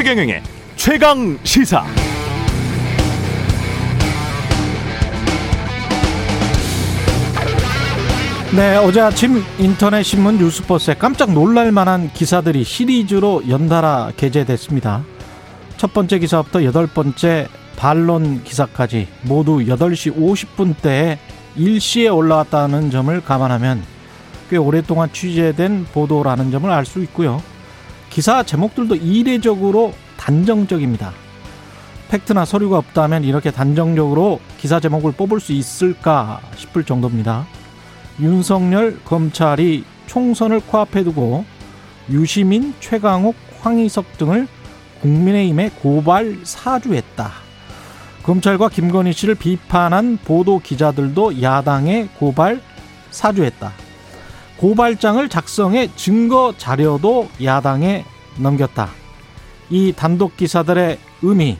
최경영의 최강 시사. 네, 어제 아침 인터넷 신문 뉴스버스에 깜짝 놀랄 만한 기사들이 시리즈로 연달아 게재됐습니다. 첫 번째 기사부터 여덟 번째 반론 기사까지 모두 8시 50분대에 일시에 올라왔다는 점을 감안하면 꽤 오랫동안 취재된 보도라는 점을 알 수 있고요. 기사 제목들도 이례적으로 단정적입니다. 팩트나 서류가 없다면 이렇게 단정적으로 기사 제목을 뽑을 수 있을까 싶을 정도입니다. 윤석열 검찰이 총선을 코앞에 두고 유시민, 최강욱, 황희석 등을 국민의힘에 고발 사주했다. 검찰과 김건희 씨를 비판한 보도 기자들도 야당에 고발 사주했다. 고발장을 작성해 증거 자료도 야당에 넘겼다. 이 단독 기사들의 의미,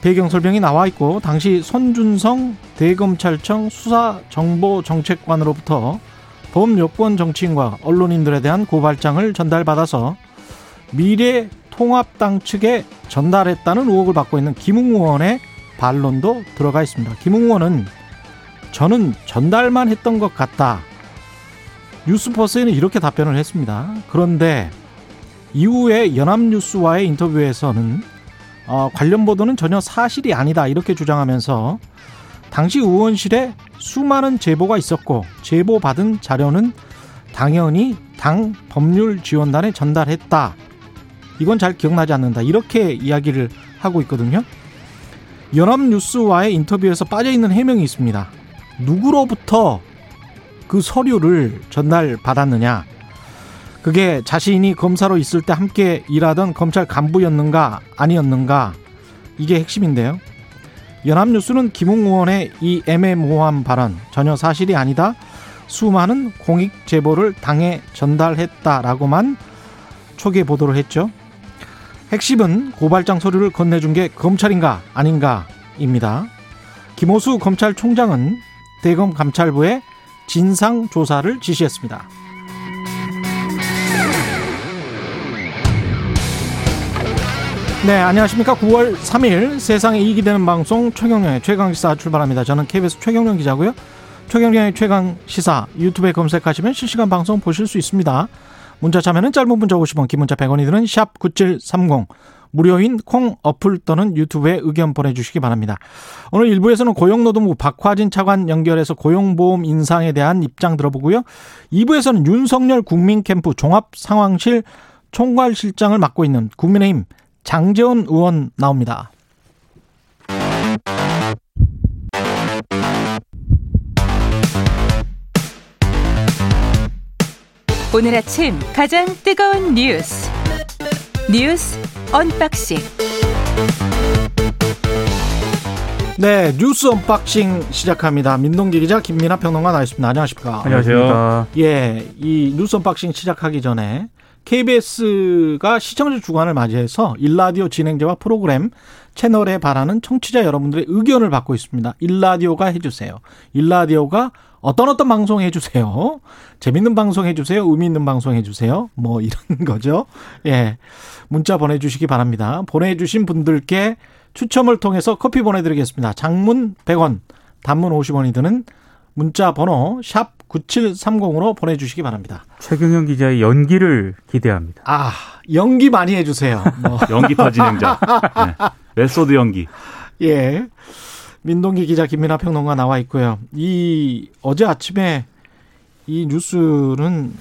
배경 설명이 나와 있고 당시 손준성 대검찰청 수사정보정책관으로부터 범여권 정치인과 언론인들에 대한 고발장을 전달받아서 미래 통합당 측에 전달했다는 의혹을 받고 있는 김웅 의원의 반론도 들어가 있습니다. 김웅 의원은 저는 전달만 했던 것 같다. 뉴스퍼스에는 이렇게 답변을 했습니다. 그런데 이후에 연합뉴스와의 인터뷰에서는 어, 관련 보도는 전혀 사실이 아니다 이렇게 주장하면서 당시 의원실에 수많은 제보가 있었고 제보 받은 자료는 당연히 당 법률지원단에 전달했다. 이건 잘 기억나지 않는다. 이렇게 이야기를 하고 있거든요. 연합뉴스와의 인터뷰에서 빠져있는 해명이 있습니다. 누구로부터 그 서류를 전달받았느냐. 그게 자신이 검사로 있을 때 함께 일하던 검찰 간부였는가 아니었는가 이게 핵심인데요. 연합뉴스는 김웅 의원의 이 애매모호한 발언 전혀 사실이 아니다. 수많은 공익 제보를 당에 전달했다라고만 초기에 보도를 했죠. 핵심은 고발장 서류를 건네준 게 검찰인가 아닌가입니다. 김호수 검찰총장은 대검 감찰부에 진상 조사를 지시했습니다. 네, 안녕하십니까. 9월 3일 세상에 이익이 되는 방송 최경련의 최강시사 출발합니다. 저는 KBS 최경련 기자고요. 최경련의 최강시사 유튜브에 검색하시면 실시간 방송 보실 수 있습니다. 문자 참여는 짧은 문자 50원, 긴 문자 100원이 드는 샵 9730 무료인 콩 어플 또는 유튜브에 의견 보내주시기 바랍니다. 오늘 1부에서는 고용노동부 박화진 차관 연결해서 고용보험 인상에 대한 입장 들어보고요. 2부에서는 윤석열 국민캠프 종합상황실 총괄실장을 맡고 있는 국민의힘 장재원 의원 나옵니다. 오늘 아침 가장 뜨거운 뉴스 뉴스 언박싱 네 뉴스 언박싱 시작합니다. 민동기 기자 김민하 평론가 나와있습니다. 안녕하십니까? 안녕하세요. 예, 이 뉴스 언박싱 시작하기 전에 KBS가 시청자 주간을 맞이해서 일라디오 진행자와 프로그램 채널에 바라는 청취자 여러분들의 의견을 받고 있습니다. 일라디오가 해주세요. 일라디오가 어떤 어떤 방송 해주세요. 재밌는 방송 해주세요. 의미 있는 방송 해주세요. 뭐 이런 거죠. 예. 문자 보내주시기 바랍니다. 보내주신 분들께 추첨을 통해서 커피 보내드리겠습니다. 장문 100원, 단문 50원이 드는 문자 번호 샵 9730으로 보내주시기 바랍니다. 최경영 기자의 연기를 기대합니다. 아, 연기 많이 해주세요. 뭐. 연기파 진행자. 네. 메소드 연기. 예. 민동기 기자 김민하 평론가 나와 있고요. 이 어제 아침에 이 뉴스는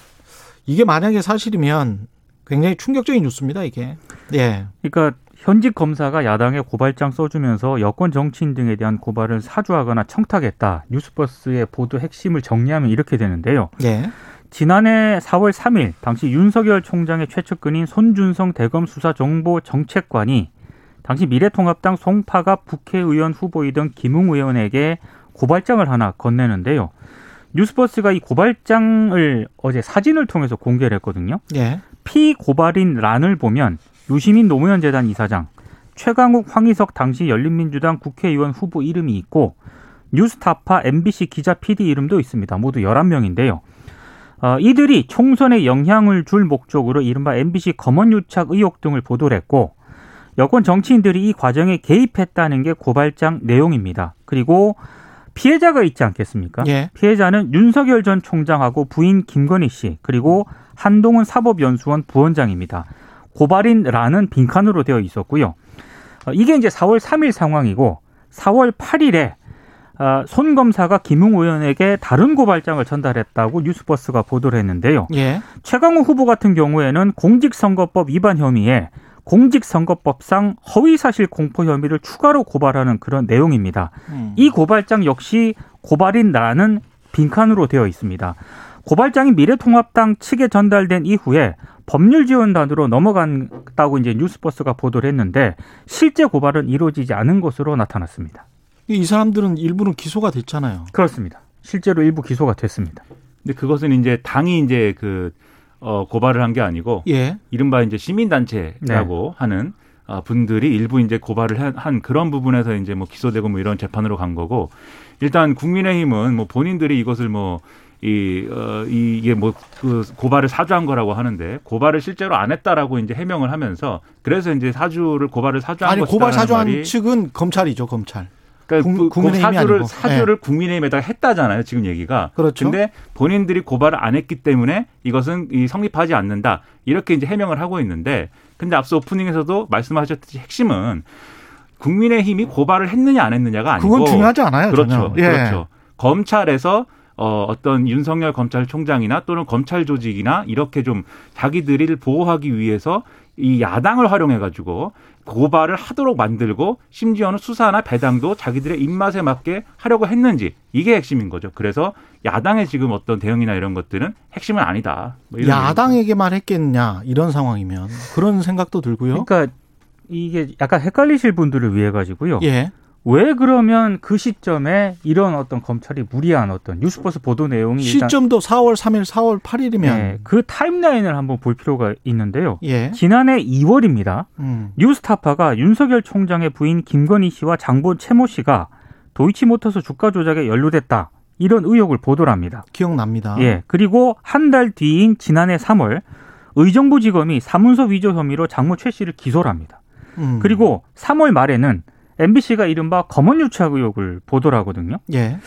이게 만약에 사실이면 굉장히 충격적인 뉴스입니다. 이게. 예. 그러니까 현직 검사가 야당에 고발장 써주면서 여권 정치인 등에 대한 고발을 사주하거나 청탁했다. 뉴스버스의 보도 핵심을 정리하면 이렇게 되는데요. 예. 지난해 4월 3일 당시 윤석열 총장의 최측근인 손준성 대검 수사 정보 정책관이 당시 미래통합당 송파갑 국회의원 후보이던 김웅 의원에게 고발장을 하나 건네는데요. 뉴스버스가 이 고발장을 어제 사진을 통해서 공개를 했거든요. 예. 피고발인 란을 보면 유시민 노무현 재단 이사장, 최강욱 황희석 당시 열린민주당 국회의원 후보 이름이 있고 뉴스타파 MBC 기자 PD 이름도 있습니다. 모두 11명인데요. 어, 이들이 총선에 영향을 줄 목적으로 이른바 MBC 검언유착 의혹 등을 보도를 했고 여권 정치인들이 이 과정에 개입했다는 게 고발장 내용입니다. 그리고 피해자가 있지 않겠습니까? 예. 피해자는 윤석열 전 총장하고 부인 김건희 씨 그리고 한동훈 사법연수원 부원장입니다. 고발인라는 빈칸으로 되어 있었고요. 어, 이게 이제 4월 3일 상황이고 4월 8일에 어, 손 검사가 김웅 의원에게 다른 고발장을 전달했다고 뉴스버스가 보도를 했는데요. 예. 최강우 후보 같은 경우에는 공직선거법 위반 혐의에 공직선거법상 허위사실 공포 혐의를 추가로 고발하는 그런 내용입니다. 음. 이 고발장 역시 고발인 나는 빈칸으로 되어 있습니다. 고발장이 미래통합당 측에 전달된 이후에 법률지원단으로 넘어갔다고 이제 뉴스버스가 보도를 했는데 실제 고발은 이루어지지 않은 것으로 나타났습니다. 이 사람들은 일부는 기소가 됐잖아요. 그렇습니다. 실제로 일부 기소가 됐습니다. 근데 그것은 이제 당이 이제 그 어, 고발을 한 게 아니고 예. 이른바 이제 시민단체라고 하는 아, 분들이 일부 이제 고발을 한- 한 그런 부분에서 이제 뭐 기소되고 뭐 이런 재판으로 간 거고 일단 국민의힘은 뭐 본인들이 이것을 뭐 이, 어, 이- 이게 뭐, 그, 고발을 사주한 거라고 하는데, 고발을 실제로 안 했다라고 이제 해명을 하면서, 그래서 이제 사주를, 고발을 사주한 아니 것이다. 고발 사주한 측은 검찰이죠, 검찰. 그러니까 국- 국민의힘이 사주를 아니고. 사주를 국민의힘에다가 했다잖아요. 지금 얘기가. 그렇죠. 근데 본인들이 고발을 안 했기 때문에 이것은 이 성립하지 않는다. 이렇게 이제 해명을 하고 있는데 근데 앞서 오프닝에서도 말씀하셨듯이 핵심은 국민의힘이 고발을 했느냐 안 했느냐가 아니고 그건 중요하지 않아요. 그렇죠. 예. 그렇죠. 검찰에서 어, 어떤 윤석열 검찰총장이나 또는 검찰 조직이나 이렇게 좀 자기들을 보호하기 위해서 이 야당을 활용해 가지고 고발을 하도록 만들고 심지어는 수사나 배당도 자기들의 입맛에 맞게 하려고 했는지 이게 핵심인 거죠. 그래서 야당의 지금 어떤 대응이나 이런 것들은 핵심은 아니다. 뭐. 야당에게만 했겠냐 이런 상황이면 그런 생각도 들고요. 그러니까 이게 약간 헷갈리실 분들을 위해 가지고요. 예. 왜 그러면 그 시점에 이런 어떤 검찰이 무리한 어떤 뉴스버스 보도 내용이 일단 시점도 4월 3일, 4월 8일이면 네, 그 타임라인을 한번 볼 필요가 있는데요. 예. 지난해 2월입니다. 음. 뉴스타파가 윤석열 총장의 부인 김건희 씨와 장본 최모 씨가 도이치모터스 주가 조작에 연루됐다. 이런 의혹을 보도를 합니다. 기억납니다. 예. 그리고 한 달 뒤인 지난해 3월 의정부지검이 사문서 위조 혐의로 장모 최 씨를 기소를 합니다. 음. 그리고 3월 말에는 MBC가 이른바 검언 유착 의혹을 보도를 하거든요. 예.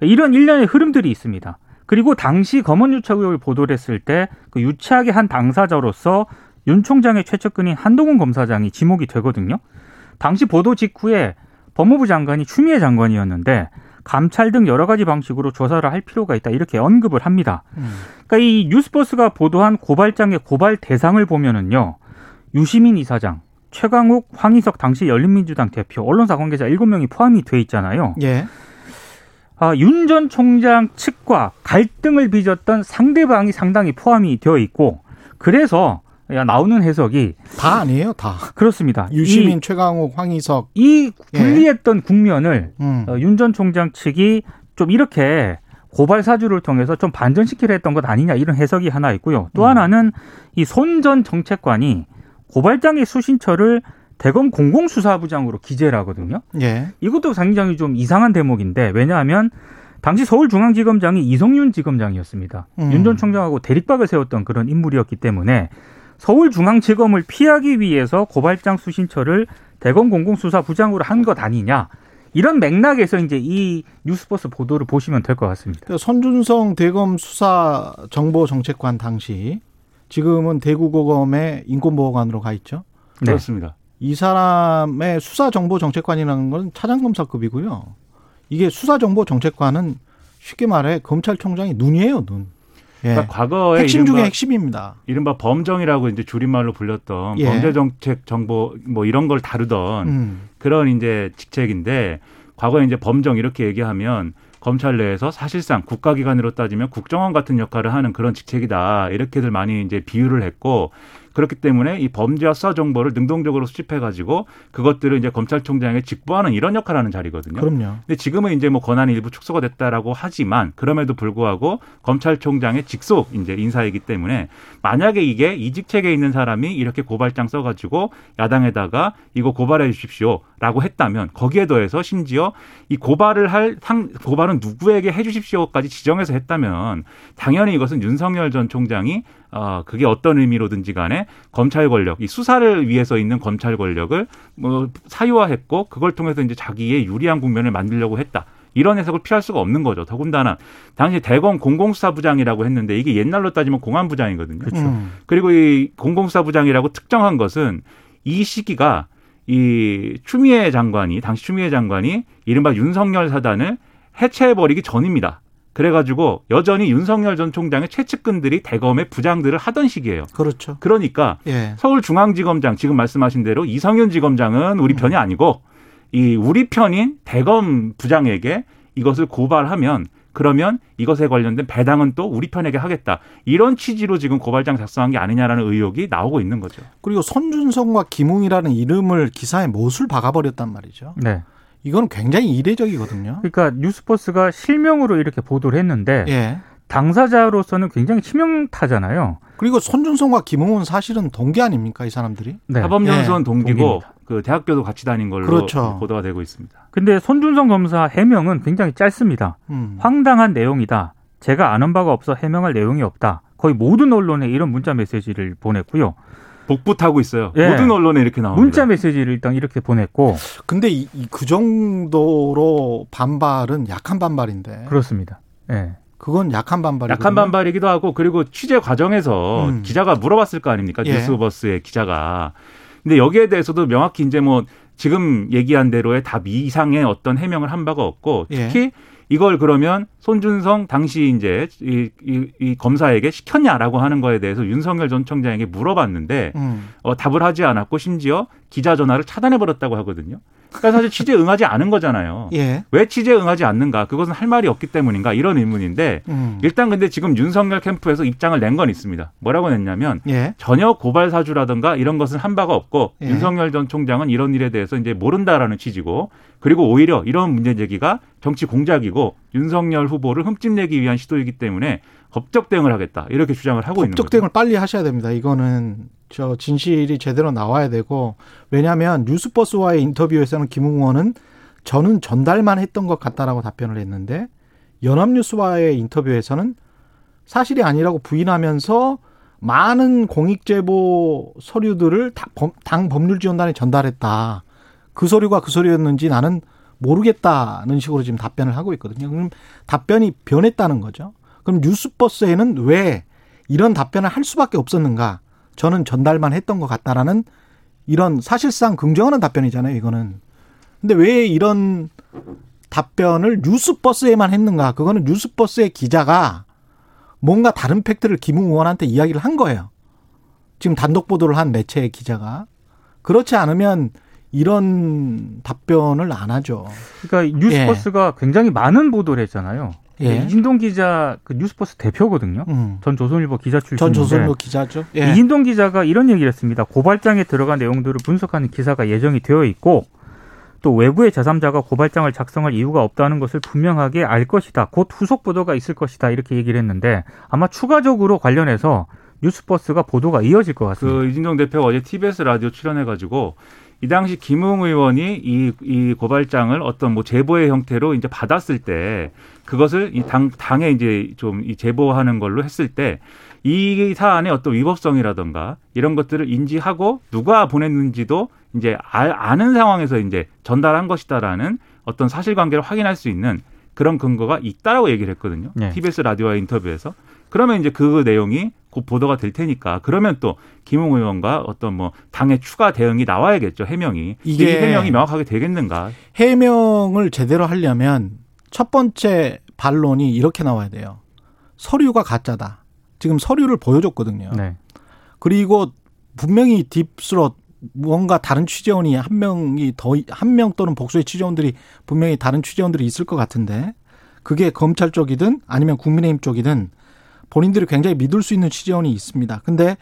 이런 일련의 흐름들이 있습니다. 그리고 당시 검언 유착 의혹을 보도를 했을 때 그 유착의 한 당사자로서 윤 총장의 최측근인 한동훈 검사장이 지목이 되거든요. 당시 보도 직후에 법무부 장관이 추미애 장관이었는데 감찰 등 여러 가지 방식으로 조사를 할 필요가 있다 이렇게 언급을 합니다. 음. 그러니까 이 뉴스버스가 보도한 고발장의 고발 대상을 보면은요. 유시민 이사장, 최강욱, 황희석 당시 열린민주당 대표, 언론사 관계자 7명이 포함이 돼 있잖아요. 예. 아, 윤 전 총장 측과 갈등을 빚었던 상대방이 상당히 포함이 되어 있고 그래서 야, 나오는 해석이 다 아니에요, 다. 그렇습니다. 유시민, 최강욱, 황희석. 이, 이 분리했던 국면을 음. 어, 윤전 총장 측이 좀 이렇게 고발 사주를 통해서 좀 반전시키려 했던 것 아니냐 이런 해석이 하나 있고요. 또 음. 하나는 이 손 전 정책관이 고발장의 수신처를 대검 공공수사부장으로 기재를 하거든요. 예. 이것도 굉장히 좀 이상한 대목인데 왜냐하면 당시 서울중앙지검장이 이성윤 지검장이었습니다. 음. 윤전 총장하고 대립박을 세웠던 그런 인물이었기 때문에 서울중앙지검을 피하기 위해서 고발장 수신처를 대검 공공수사부장으로 한 것 아니냐 이런 맥락에서 이제 이 뉴스버스 보도를 보시면 될 것 같습니다. 그 손준성 대검 수사 정보 정책관 당시 지금은 대구고검의 인권보호관으로 가 있죠. 네. 그렇습니다. 이 사람의 수사 정보 정책관이라는 건 차장검사급이고요. 이게 수사 정보 정책관은 쉽게 말해 검찰총장이 눈이에요, 눈. 예. 그러니까 과거에 핵심 중에 이른바, 핵심입니다. 이른바 범정이라고 이제 줄임말로 불렸던 예. 범죄 정책 정보 뭐 이런 걸 다루던 음. 그런 이제 직책인데 과거에 이제 범정 이렇게 얘기하면 검찰 내에서 사실상 국가기관으로 따지면 국정원 같은 역할을 하는 그런 직책이다. 이렇게들 많이 이제 비유를 했고 그렇기 때문에 이 범죄와 수사 정보를 능동적으로 수집해 가지고 그것들을 이제 검찰총장에 직보하는 이런 역할을 하는 자리거든요. 그럼요. 근데 지금은 이제 뭐 권한이 일부 축소가 됐다라고 하지만 그럼에도 불구하고 검찰총장의 직속 이제 인사이기 때문에 만약에 이게 이 직책에 있는 사람이 이렇게 고발장 써가지고 야당에다가 이거 고발해 주십시오라고 했다면 거기에 더해서 심지어 이 고발을 할 상 고발은 누구에게 해주십시오까지 지정해서 했다면 당연히 이것은 윤석열 전 총장이 어 그게 어떤 의미로든지 간에 검찰 권력, 이 수사를 위해서 있는 검찰 권력을 뭐 사유화했고 그걸 통해서 이제 자기의 유리한 국면을 만들려고 했다. 이런 해석을 피할 수가 없는 거죠. 더군다나 당시 대검 공공수사부장이라고 했는데 이게 옛날로 따지면 공안부장이거든요. 음. 그리고 이 공공수사부장이라고 특정한 것은 이 시기가 이 추미애 장관이 당시 추미애 장관이 이른바 윤석열 사단을 해체해버리기 전입니다. 그래가지고 여전히 윤석열 전 총장의 최측근들이 대검의 부장들을 하던 시기예요. 그렇죠. 그러니까 예. 서울중앙지검장 지금 말씀하신 대로 이성윤 지검장은 우리 편이 음. 아니고 이 우리 편인 대검 부장에게 이것을 고발하면 그러면 이것에 관련된 배당은 또 우리 편에게 하겠다. 이런 취지로 지금 고발장 작성한 게 아니냐라는 의혹이 나오고 있는 거죠. 그리고 손준성과 김웅이라는 이름을 기사에 못을 박아버렸단 말이죠. 네. 이건 굉장히 이례적이거든요. 그러니까 뉴스포스가 실명으로 이렇게 보도를 했는데 예. 당사자로서는 굉장히 치명타잖아요. 그리고 손준성과 김웅은 사실은 동기 아닙니까 이 사람들이? 네. 사법연수원 예, 동기고 동기입니다. 그 대학교도 같이 다닌 걸로 그렇죠. 보도가 되고 있습니다. 근데 손준성 검사 해명은 굉장히 짧습니다. 음. 황당한 내용이다. 제가 아는 바가 없어 해명할 내용이 없다. 거의 모든 언론에 이런 문자 메시지를 보냈고요. 복붙하고 있어요. 예. 모든 언론에 이렇게 나옵니다. 문자 메시지를 일단 이렇게 보냈고 근데 이, 이- 그 정도로 반발은 약한 반발인데. 그렇습니다. 예. 그건 약한 반발이거든요. 약한 반발이기도 하고 그리고 취재 과정에서 음. 기자가 물어봤을 거 아닙니까 예. 뉴스버스의 기자가 근데 여기에 대해서도 명확히 이제 뭐 지금 얘기한 대로의 답 이상의 어떤 해명을 한 바가 없고 예. 특히 이걸 그러면 손준성 당시 이제 이, 이, 이 검사에게 시켰냐라고 하는 거에 대해서 윤석열 전 총장에게 물어봤는데 음. 어, 답을 하지 않았고 심지어 기자 전화를 차단해 버렸다고 하거든요. 그러니까 사실 취재 응하지 않은 거잖아요. 예. 왜 취재 응하지 않는가? 그것은 할 말이 없기 때문인가? 이런 의문인데 음. 일단 근데 지금 윤석열 캠프에서 입장을 낸 건 있습니다. 뭐라고 냈냐면 예. 전혀 고발 사주라든가 이런 것은 한 바가 없고 예. 윤석열 전 총장은 이런 일에 대해서 이제 모른다라는 취지고 그리고 오히려 이런 문제 제기가 정치 공작이고 윤석열 후보를 흠집내기 위한 시도이기 때문에 법적 대응을 하겠다 이렇게 주장을 하고 있는 법적 거죠. 대응을 빨리 하셔야 됩니다. 이거는 저 진실이 제대로 나와야 되고 왜냐하면 뉴스버스와의 인터뷰에서는 김웅 의원은 저는 전달만 했던 것 같다라고 답변을 했는데 연합뉴스와의 인터뷰에서는 사실이 아니라고 부인하면서 많은 공익제보 서류들을 당 법률지원단에 전달했다. 그 서류가 그 서류였는지 나는 모르겠다는 식으로 지금 답변을 하고 있거든요. 그럼 답변이 변했다는 거죠. 그럼 뉴스버스에는 왜 이런 답변을 할 수밖에 없었는가? 저는 전달만 했던 것 같다라는 이런 사실상 긍정하는 답변이잖아요, 이거는. 근데 왜 이런 답변을 뉴스버스에만 했는가? 그거는 뉴스버스의 기자가 뭔가 다른 팩트를 김웅 의원한테 이야기를 한 거예요. 지금 단독 보도를 한 매체의 기자가. 그렇지 않으면 이런 답변을 안 하죠. 그러니까 뉴스버스가 굉장히 많은 보도를 했잖아요. 예. 이진동 기자 그 뉴스버스 대표거든요. 음. 전 조선일보 기자 출신인데 전 조선일보 기자죠. 예. 이진동 기자가 이런 얘기를 했습니다. 고발장에 들어간 내용들을 분석하는 기사가 예정이 되어 있고 또 외부의 제3자가 고발장을 작성할 이유가 없다는 것을 분명하게 알 것이다. 곧 후속 보도가 있을 것이다. 이렇게 얘기를 했는데 아마 추가적으로 관련해서 뉴스버스가 보도가 이어질 것 같습니다. 그 이진동 대표가 어제 TBS 라디오 출연해가지고 이 당시 김웅 의원이 이, 이 고발장을 어떤 뭐 제보의 형태로 이제 받았을 때 그것을 이 당, 당에 이제 좀 이 제보하는 걸로 했을 때 이 사안의 어떤 위법성이라든가 이런 것들을 인지하고 누가 보냈는지도 이제 알, 아는 상황에서 이제 전달한 것이다라는 어떤 사실관계를 확인할 수 있는 그런 근거가 있다라고 얘기를 했거든요. 네. TBS 라디오와의 인터뷰에서. 그러면 이제 그 내용이 곧 보도가 될 테니까 그러면 또 김웅 의원과 어떤 뭐 당의 추가 대응이 나와야겠죠 해명이 이게- 이 해명이 명확하게 되겠는가 해명을 제대로 하려면 첫 번째 반론이 이렇게 나와야 돼요. 서류가 가짜다. 지금 서류를 보여줬거든요. 네. 그리고 분명히 딥스롯 뭔가 다른 취재원이 한 명이 더 한 명 또는 복수의 취재원들이 분명히 다른 취재원들이 있을 것 같은데 그게 검찰 쪽이든 아니면 국민의힘 쪽이든 본인들이 굉장히 믿을 수 있는 취재원이 있습니다. 근데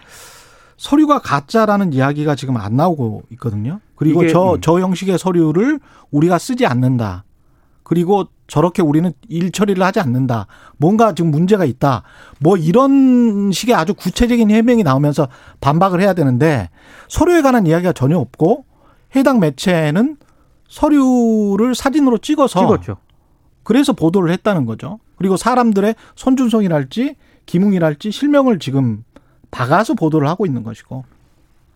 서류가 가짜라는 이야기가 지금 안 나오고 있거든요. 그리고 이게, 저, 음. 저 형식의 서류를 우리가 쓰지 않는다. 그리고 저렇게 우리는 일 처리를 하지 않는다. 뭔가 지금 문제가 있다. 뭐 이런 식의 아주 구체적인 해명이 나오면서 반박을 해야 되는데 서류에 관한 이야기가 전혀 없고 해당 매체는 서류를 사진으로 찍어서 찍었죠. 그래서 보도를 했다는 거죠. 그리고 사람들의 손준성이랄지 김웅이랄지 실명을 지금 박아서 보도를 하고 있는 것이고.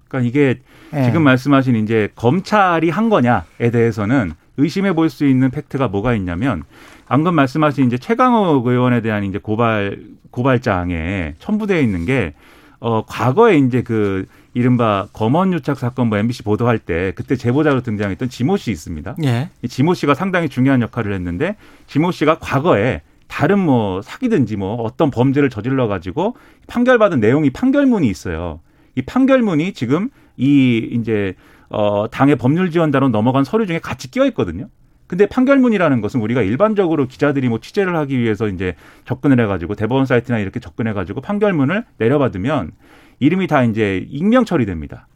그러니까 이게 예. 지금 말씀하신 이제 검찰이 한 거냐에 대해서는 의심해 볼 수 있는 팩트가 뭐가 있냐면 방금 말씀하신 이제 최강욱 의원에 대한 이제 고발 고발장에 첨부되어 있는 게 어, 과거에 이제 그 이른바 검언 유착 사건 뭐 MBC 보도할 때 그때 제보자로 등장했던 지모 씨 있습니다. 예. 이 지모 씨가 상당히 중요한 역할을 했는데 지모 씨가 과거에 다른 뭐 사기든지 뭐 어떤 범죄를 저질러 가지고 판결받은 내용이 판결문이 있어요. 이 판결문이 지금 이 이제 어 당의 법률 지원단으로 넘어간 서류 중에 같이 끼어 있거든요. 근데 판결문이라는 것은 우리가 일반적으로 기자들이 뭐 취재를 하기 위해서 이제 접근을 해가지고 대법원 사이트나 이렇게 접근해가지고 판결문을 내려받으면 이름이 다 이제 익명 처리됩니다.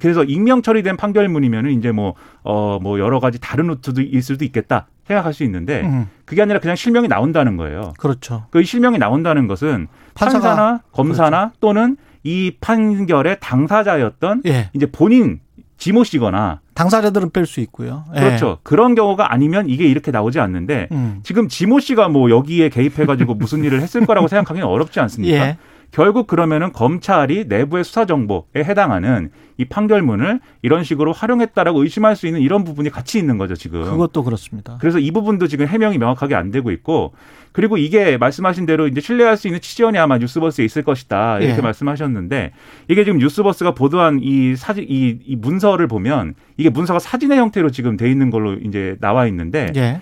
그래서 익명 처리된 판결문이면은 이제 뭐, 어, 뭐 여러 가지 다른 루트도 있을 수도 있겠다 생각할 수 있는데 음, 그게 아니라 그냥 실명이 나온다는 거예요. 그렇죠. 그 실명이 나온다는 것은 판사가- 판사나 검사나 또는 이 판결의 당사자였던 예. 이제 본인 지모 씨거나 당사자들은 뺄 수 있고요. 예. 그렇죠. 그런 경우가 아니면 이게 이렇게 나오지 않는데 음. 지금 지모 씨가 뭐 여기에 개입해가지고 무슨 일을 했을 거라고 생각하기는 어렵지 않습니까? 예. 결국 그러면은 검찰이 내부의 수사 정보에 해당하는 이 판결문을 이런 식으로 활용했다라고 의심할 수 있는 이런 부분이 같이 있는 거죠 지금. 그것도 그렇습니다. 그래서 이 부분도 지금 해명이 명확하게 안 되고 있고 그리고 이게 말씀하신 대로 이제 신뢰할 수 있는 취재원이 아마 뉴스버스에 있을 것이다 이렇게 예. 말씀하셨는데 이게 지금 뉴스버스가 보도한 이 사진 이, 이 문서를 보면 이게 문서가 사진의 형태로 지금 돼 있는 걸로 이제 나와 있는데 예.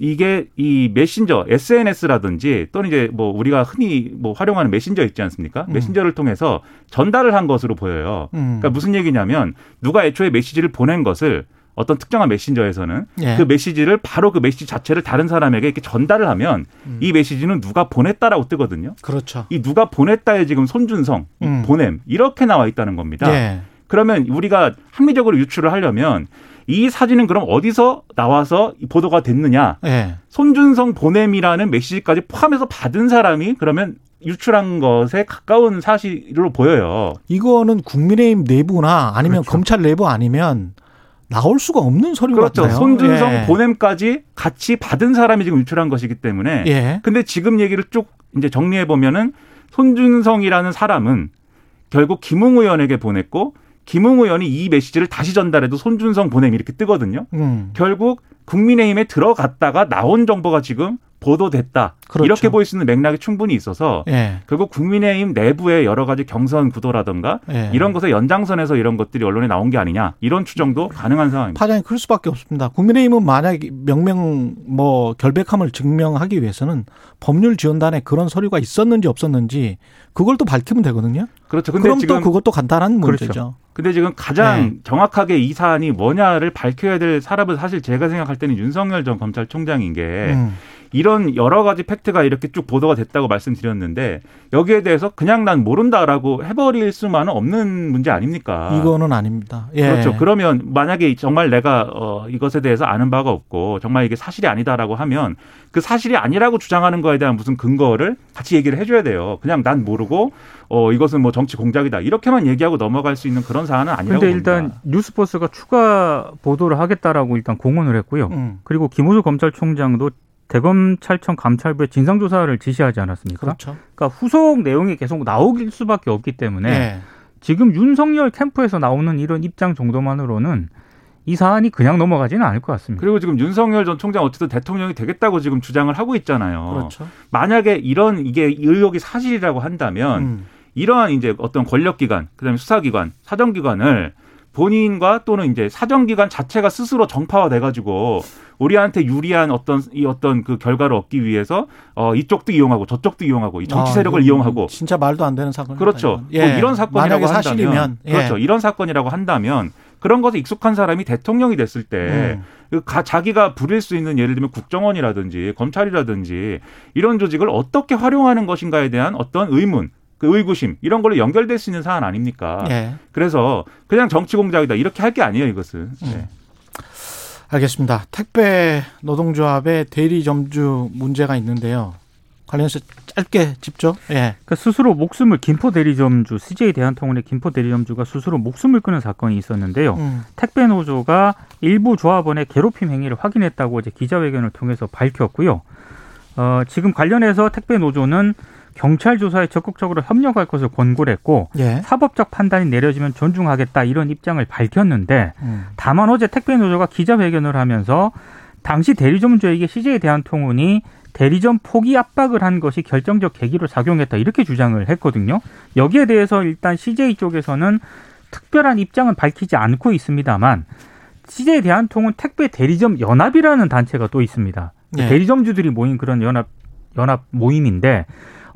이게 이 메신저 SNS라든지 또는 이제 뭐 우리가 흔히 뭐 활용하는 메신저 있지 않습니까? 음. 메신저를 통해서 전달을 한 것으로 보여요. 음. 그러니까 무슨 얘기냐면 누가 애초에 메시지를 보낸 것을 어떤 특정한 메신저에서는 예. 그 메시지를 바로 그 메시지 자체를 다른 사람에게 이렇게 전달을 하면 음. 이 메시지는 누가 보냈다라고 뜨거든요. 그렇죠. 이 누가 보냈다에 지금 손준성, 이 음. 보냄 이렇게 나와 있다는 겁니다. 예. 그러면 우리가 합리적으로 유추를 하려면 이 사진은 그럼 어디서 나와서 이 보도가 됐느냐? 예. 손준성 보냄이라는 메시지까지 포함해서 받은 사람이 그러면 유출한 것에 가까운 사실로 보여요. 이거는 국민의힘 내부나 아니면 그렇죠. 검찰 내부 아니면 나올 수가 없는 서류 그렇죠. 같아요. 손준성 예. 보냄까지 같이 받은 사람이 지금 유출한 것이기 때문에. 예. 근데 지금 얘기를 쭉 이제 정리해 보면은 손준성이라는 사람은 결국 김웅 의원에게 보냈고 김웅 의원이 이 메시지를 다시 전달해도 손준성 보냄 이렇게 뜨거든요. 음. 결국 국민의힘에 들어갔다가 나온 정보가 지금 보도됐다. 그렇죠. 이렇게 보일 수 있는 맥락이 충분히 있어서 예. 결국 국민의힘 내부의 여러 가지 경선 구도라든가 예. 이런 것의 연장선에서 이런 것들이 언론에 나온 게 아니냐 이런 추정도 가능한 상황입니다. 파장이 클 수밖에 없습니다. 국민의힘은 만약 명명 뭐 결백함을 증명하기 위해서는 법률 지원단에 그런 서류가 있었는지 없었는지 그걸 또 밝히면 되거든요. 그렇죠. 근데 그럼 또 그것도 간단한 그렇죠. 문제죠. 근데 지금 가장 네. 정확하게 이 사안이 뭐냐를 밝혀야 될 사람은 사실 제가 생각할 때는 윤석열 전 검찰총장인 게 음. 이런 여러 가지 팩트가 이렇게 쭉 보도가 됐다고 말씀드렸는데 여기에 대해서 그냥 난 모른다라고 해버릴 수만은 없는 문제 아닙니까? 이거는 아닙니다. 예. 그렇죠. 그러면 만약에 정말 내가 어 이것에 대해서 아는 바가 없고 정말 이게 사실이 아니다라고 하면 그 사실이 아니라고 주장하는 거에 대한 무슨 근거를 같이 얘기를 해줘야 돼요. 그냥 난 모르고 어 이것은 뭐 정치 공작이다 이렇게만 얘기하고 넘어갈 수 있는 그런 사안은 아니라고 근데 봅니다. 일단 뉴스버스가 추가 보도를 하겠다라고 일단 공언을 했고요. 음. 그리고 김호수 검찰총장도 대검찰청 감찰부에 진상조사를 지시하지 않았습니까? 그렇죠. 그러니까 후속 내용이 계속 나오길 수밖에 없기 때문에 예. 지금 윤석열 캠프에서 나오는 이런 입장 정도만으로는 이 사안이 그냥 넘어가지는 않을 것 같습니다. 그리고 지금 윤석열 전 총장 어쨌든 대통령이 되겠다고 지금 주장을 하고 있잖아요. 그렇죠. 만약에 이런 이게 의혹이 사실이라고 한다면 음. 이러한 이제 어떤 권력기관, 그다음에 수사기관, 사정기관을 본인과 또는 이제 사정기관 자체가 스스로 정파화돼 가지고 우리한테 유리한 어떤 이 어떤 그 결과를 얻기 위해서 어 이쪽도 이용하고 저쪽도 이용하고 이 정치 아, 세력을 이건 이용하고 진짜 말도 안 되는 사건. 그렇죠. 뭐 이런 사건이라고 한다면 사실이면 예. 그렇죠. 이런 사건이라고 한다면 그런 것에 익숙한 사람이 대통령이 됐을 때 음. 그 가- 자기가 부릴 수 있는 예를 들면 국정원이라든지 검찰이라든지 이런 조직을 어떻게 활용하는 것인가에 대한 어떤 의문, 그 의구심 이런 걸로 연결될 수 있는 사안 아닙니까? 예. 그래서 그냥 정치 공작이다 이렇게 할 게 아니에요 이것은. 네. 음. 알겠습니다. 택배 노동조합의 대리 점주 문제가 있는데요. 관련해서 짧게 짚죠. 예. 그 스스로 목숨을 김포 대리점주 CJ 대한통운의 김포 대리점주가 스스로 목숨을 끊은 사건이 있었는데요. 음. 택배 노조가 일부 조합원의 괴롭힘 행위를 확인했다고 이제 기자회견을 통해서 밝혔고요. 어, 지금 관련해서 택배 노조는 경찰 조사에 적극적으로 협력할 것을 권고를 했고 예. 사법적 판단이 내려지면 존중하겠다 이런 입장을 밝혔는데 음. 다만 어제 택배 노조가 기자회견을 하면서 당시 대리점주에게 CJ 대한통운이 대리점 포기 압박을 한 것이 결정적 계기로 작용했다 이렇게 주장을 했거든요. 여기에 대해서 일단 CJ 쪽에서는 특별한 입장은 밝히지 않고 있습니다만 CJ 대한통운 택배 대리점 연합이라는 단체가 또 있습니다. 네. 대리점주들이 모인 그런 연합 연합 모임인데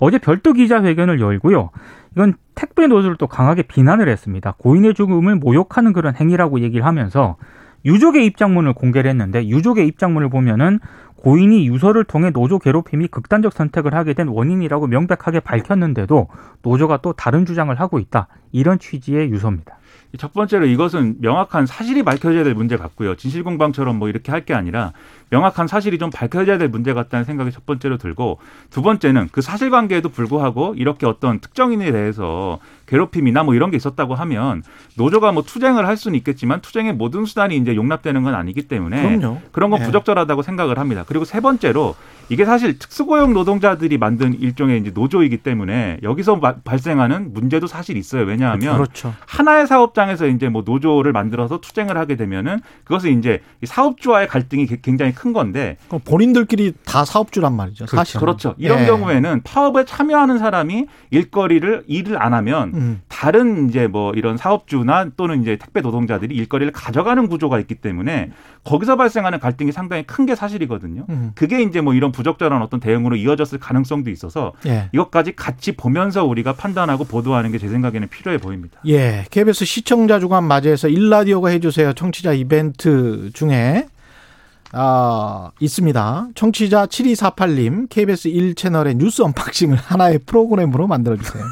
어제 별도 기자회견을 열고요. 이건 택배 노조를 또 강하게 비난을 했습니다. 고인의 죽음을 모욕하는 그런 행위라고 얘기를 하면서 유족의 입장문을 공개를 했는데 유족의 입장문을 보면은 고인이 유서를 통해 노조 괴롭힘이 극단적 선택을 하게 된 원인이라고 명백하게 밝혔는데도 노조가 또 다른 주장을 하고 있다. 이런 취지의 유서입니다. 첫 번째로 이것은 명확한 사실이 밝혀져야 될 문제 같고요. 진실공방처럼 뭐 이렇게 할 게 아니라 명확한 사실이 좀 밝혀져야 될 문제 같다는 생각이 첫 번째로 들고 두 번째는 그 사실관계에도 불구하고 이렇게 어떤 특정인에 대해서 괴롭힘이나 뭐 이런 게 있었다고 하면 노조가 뭐 투쟁을 할 수는 있겠지만 투쟁의 모든 수단이 이제 용납되는 건 아니기 때문에 그럼요. 그런 건 예. 부적절하다고 생각을 합니다. 그리고 세 번째로 이게 사실 특수고용 노동자들이 만든 일종의 이제 노조이기 때문에 여기서 마- 발생하는 문제도 사실 있어요. 왜냐하면 그렇죠. 하나의 사업장에서 이제 뭐 노조를 만들어서 투쟁을 하게 되면은 그것은 이제 이 사업주와의 갈등이 게- 굉장히 큰 건데 본인들끼리 다 사업주란 말이죠. 사실. 그렇죠. 이런 예. 경우에는 파업에 참여하는 사람이 일거리를 일을 안 하면 음. 다른 이제 뭐 이런 사업주나 또는 이제 택배 노동자들이 일거리를 가져가는 구조가 있기 때문에 거기서 발생하는 갈등이 상당히 큰 게 사실이거든요. 음. 그게 이제 뭐 이런 부적절한 어떤 대응으로 이어졌을 가능성도 있어서 예. 이것까지 같이 보면서 우리가 판단하고 보도하는 게 제 생각에는 필요해 보입니다. 예. KBS 시청자 주간 맞이해서 일라디오가 해주세요. 청취자 이벤트 중에 아, 있습니다. 청취자 7248님, KBS 1채널의 뉴스 언박싱을 하나의 프로그램으로 만들어주세요.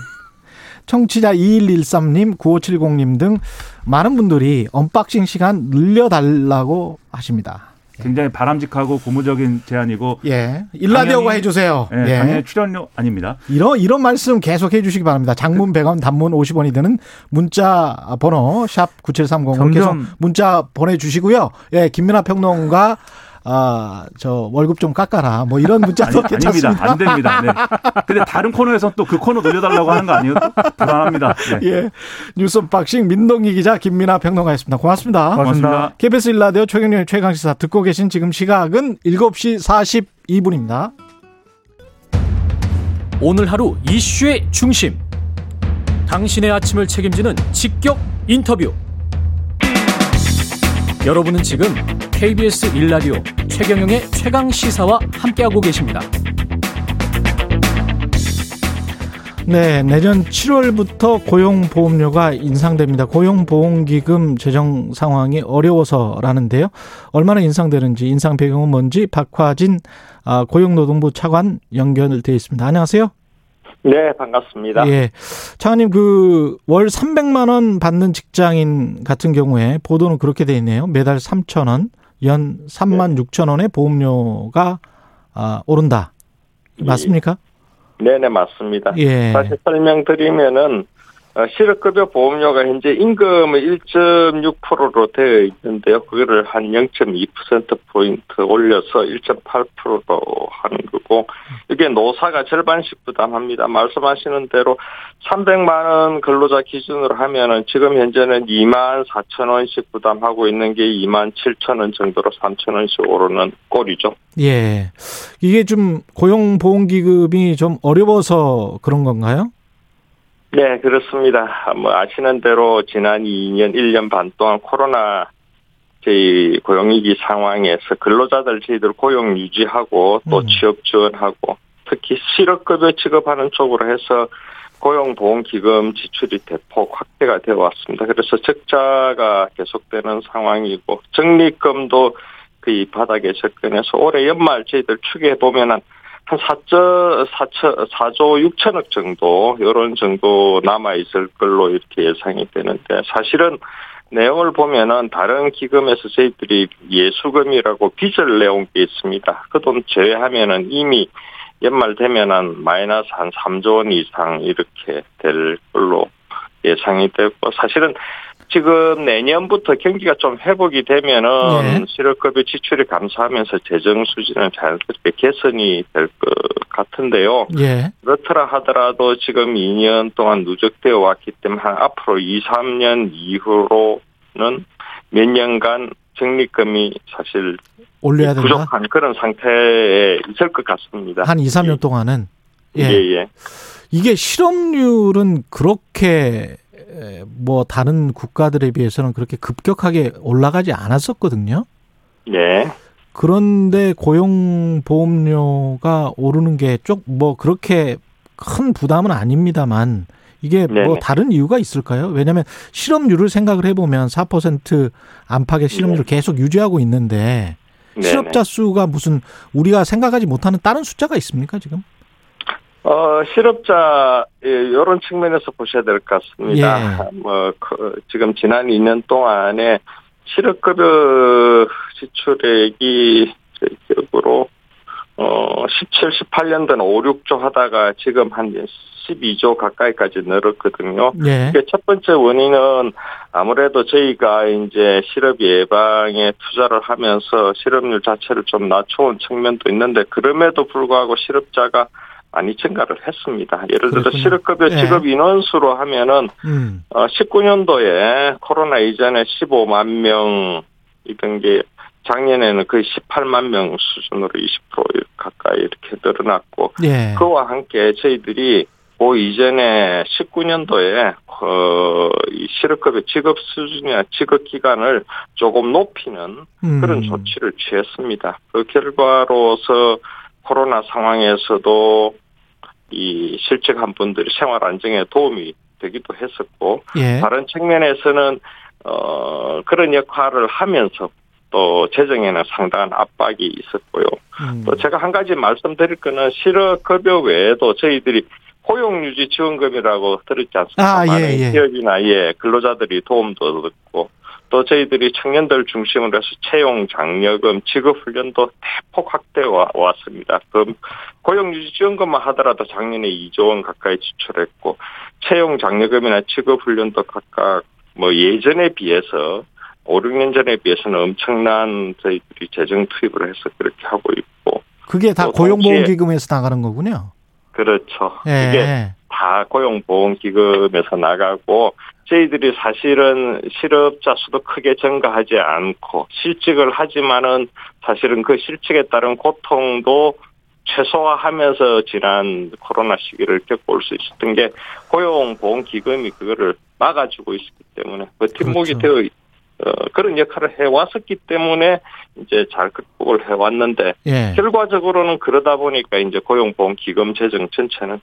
청취자 2113님, 9570님 등 많은 분들이 언박싱 시간 늘려달라고 하십니다. 굉장히 바람직하고 고무적인 제안이고 예. 일라디오가 해주세요. 예, 예. 당연히 출연료 아닙니다. 이런 이런 말씀 계속 해주시기 바랍니다. 장문 100원, 단문 50원이 드는 문자 번호 샵 9730으로 계속 문자 보내주시고요. 예, 김민하 평론가 아, 저 월급 좀 깎아라. 뭐 이런 문자도 아니, 괜찮습니다. 아닙니다. 안 됩니다. 네. 근데 다른 코너에서 또 그 코너 돌려달라고 하는 거 아니에요? 불안합니다. 네. 예. 뉴스 언박싱 민동기 기자 김민하 평론가였습니다. 고맙습니다. 고맙습니다. KBS 일라디오 최경영의 최강시사 듣고 계신 지금 시각은 7시 42분입니다. 오늘 하루 이슈의 중심. 당신의 아침을 책임지는 직격 인터뷰. 여러분은 지금 KBS 일라디오 최경영의 최강 시사와 함께하고 계십니다. 네, 내년 7월부터 고용보험료가 인상됩니다. 고용보험기금 재정 상황이 어려워서라는데요. 얼마나 인상되는지, 인상 배경은 뭔지 박화진 아, 고용노동부 차관 연결돼 있습니다. 안녕하세요. 네, 반갑습니다. 예. 차관님, 그, 월 300만 원 받는 직장인 같은 경우에 보도는 그렇게 돼 있네요. 매달 3천 원, 연 3만 6천 원의 보험료가 아, 오른다. 맞습니까? 네네, 맞습니다. 예. 다시 설명드리면은, 어, 실업급여 보험료가 현재 임금의 1.6%로 되어 있는데요. 그거를 한 0.2%포인트 올려서 1.8%로 하는 거고, 이게 노사가 절반씩 부담합니다. 말씀하시는 대로 300만원 근로자 기준으로 하면은 지금 현재는 2만 4천 원씩 부담하고 있는 게 2만 7천 원 정도로 3천 원씩 오르는 꼴이죠. 예. 이게 좀 고용보험기금이 좀 어려워서 그런 건가요? 네, 그렇습니다. 뭐 아시는 대로 지난 2년, 1년 반 동안 코로나 저희 고용위기 상황에서 근로자들 저희들 고용 유지하고 또 음. 취업 지원하고 특히 실업급여 지급하는 쪽으로 해서 고용보험기금 지출이 대폭 확대가 되어 왔습니다. 그래서 적자가 계속되는 상황이고 적립금도 거의 바닥에 접근해서 올해 연말 저희들 추계해 보면은 한 4조, 4조, 4조 6천억 정도, 이런 정도 남아있을 걸로 이렇게 예상이 되는데, 사실은 내용을 보면은 다른 기금에서 저희들이 예수금이라고 빚을 내온 게 있습니다. 그 돈 제외하면은 이미 연말 되면은 마이너스 한 3조 원 이상 이렇게 될 걸로 예상이 되고 사실은 지금 내년부터 경기가 좀 회복이 되면은 네. 실업급여 지출이 감소하면서 재정 수준은 자연스럽게 개선이 될 것 같은데요. 예. 그렇더라 하더라도 지금 2년 동안 누적되어 왔기 때문에 한 앞으로 2, 3년 이후로는 몇 년간 적립금이 사실 올려야 된다. 부족한 그런 상태에 있을 것 같습니다. 한 2, 3년 동안은 예, 예. 예. 이게 실업률은 그렇게 에, 뭐 다른 국가들에 비해서는 그렇게 급격하게 올라가지 않았었거든요. 네. 그런데 고용보험료가 오르는 게 쪽 뭐 그렇게 큰 부담은 아닙니다만 이게 뭐 네네. 다른 이유가 있을까요? 왜냐하면 실업률을 생각을 해보면 4% 안팎의 실업률을 계속 유지하고 있는데 네. 실업자 수가 무슨 우리가 생각하지 못하는 다른 숫자가 있습니까 지금? 어, 실업자, 예, 이런 측면에서 보셔야 될 것 같습니다. 예. 뭐, 그, 지금 지난 2년 동안에 실업급여 지출액이 제 기억으로, 어, 17, 18년도는 5, 6조 하다가 지금 한 12조 가까이까지 늘었거든요. 예. 첫 번째 원인은 아무래도 저희가 이제 실업 예방에 투자를 하면서 실업률 자체를 좀 낮춰온 측면도 있는데 그럼에도 불구하고 실업자가 많이 증가를 했습니다. 예를 들어 그렇군요. 실업급여 예. 지급 인원수로 하면은 음. 어 19년도에 코로나 이전에 15만 명 이던 게 작년에는 거의 18만 명 수준으로 20% 가까이 이렇게 늘어났고 예. 그와 함께 저희들이 그 이전에 19년도에 어, 이 실업급여 지급 수준이나 지급 기간을 조금 높이는 음. 그런 조치를 취했습니다. 그 결과로서 코로나 상황에서도 이 실직한 분들이 생활 안정에 도움이 되기도 했었고 예. 다른 측면에서는 어 그런 역할을 하면서 또 재정에는 상당한 압박이 있었고요. 음. 또 제가 한 가지 말씀드릴 거는 실업급여 외에도 저희들이 고용유지 지원금이라고 들었지 않습니까? 아, 예, 많은 예. 기업이나 예 근로자들이 도움도 얻고 또 저희들이 청년들 중심으로 해서 채용 장려금 지급 훈련도 대폭 확대해 와- 왔습니다. 그럼 고용 유지 지원금만 하더라도 작년에 2조 원 가까이 지출했고 채용 장려금이나 지급 훈련도 각각 뭐 예전에 비해서 5, 6년 전에 비해서는 엄청난 저희들이 재정 투입을 해서 그렇게 하고 있고 그게 다또 고용보험기금에서 나가는 거군요. 그렇죠. 예. 이게 다 고용보험기금에서 나가고 저희들이 사실은 실업자 수도 크게 증가하지 않고 실직을 하지만은 사실은 그 실직에 따른 고통도 최소화하면서 지난 코로나 시기를 겪어올 수 있었던 게 고용보험기금이 그거를 막아주고 있었기 때문에 버팀목이 그렇죠. 되어 어, 그런 역할을 해왔었기 때문에 이제 잘 극복을 해왔는데 예. 결과적으로는 그러다 보니까 이제 고용보험기금 재정 전체는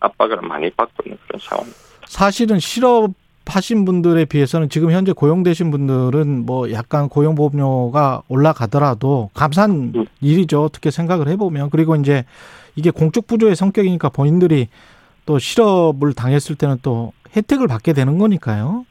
압박을 많이 받고 있는 그런 상황. 사실은 실업 하신 분들에 비해서는 지금 현재 고용되신 분들은 뭐 약간 고용보험료가 올라가더라도 감사한 음. 일이죠. 어떻게 생각을 해보면. 그리고 이제 이게 공적 부조의 성격이니까 본인들이 또 실업을 당했을 때는 또 혜택을 받게 되는 거니까요.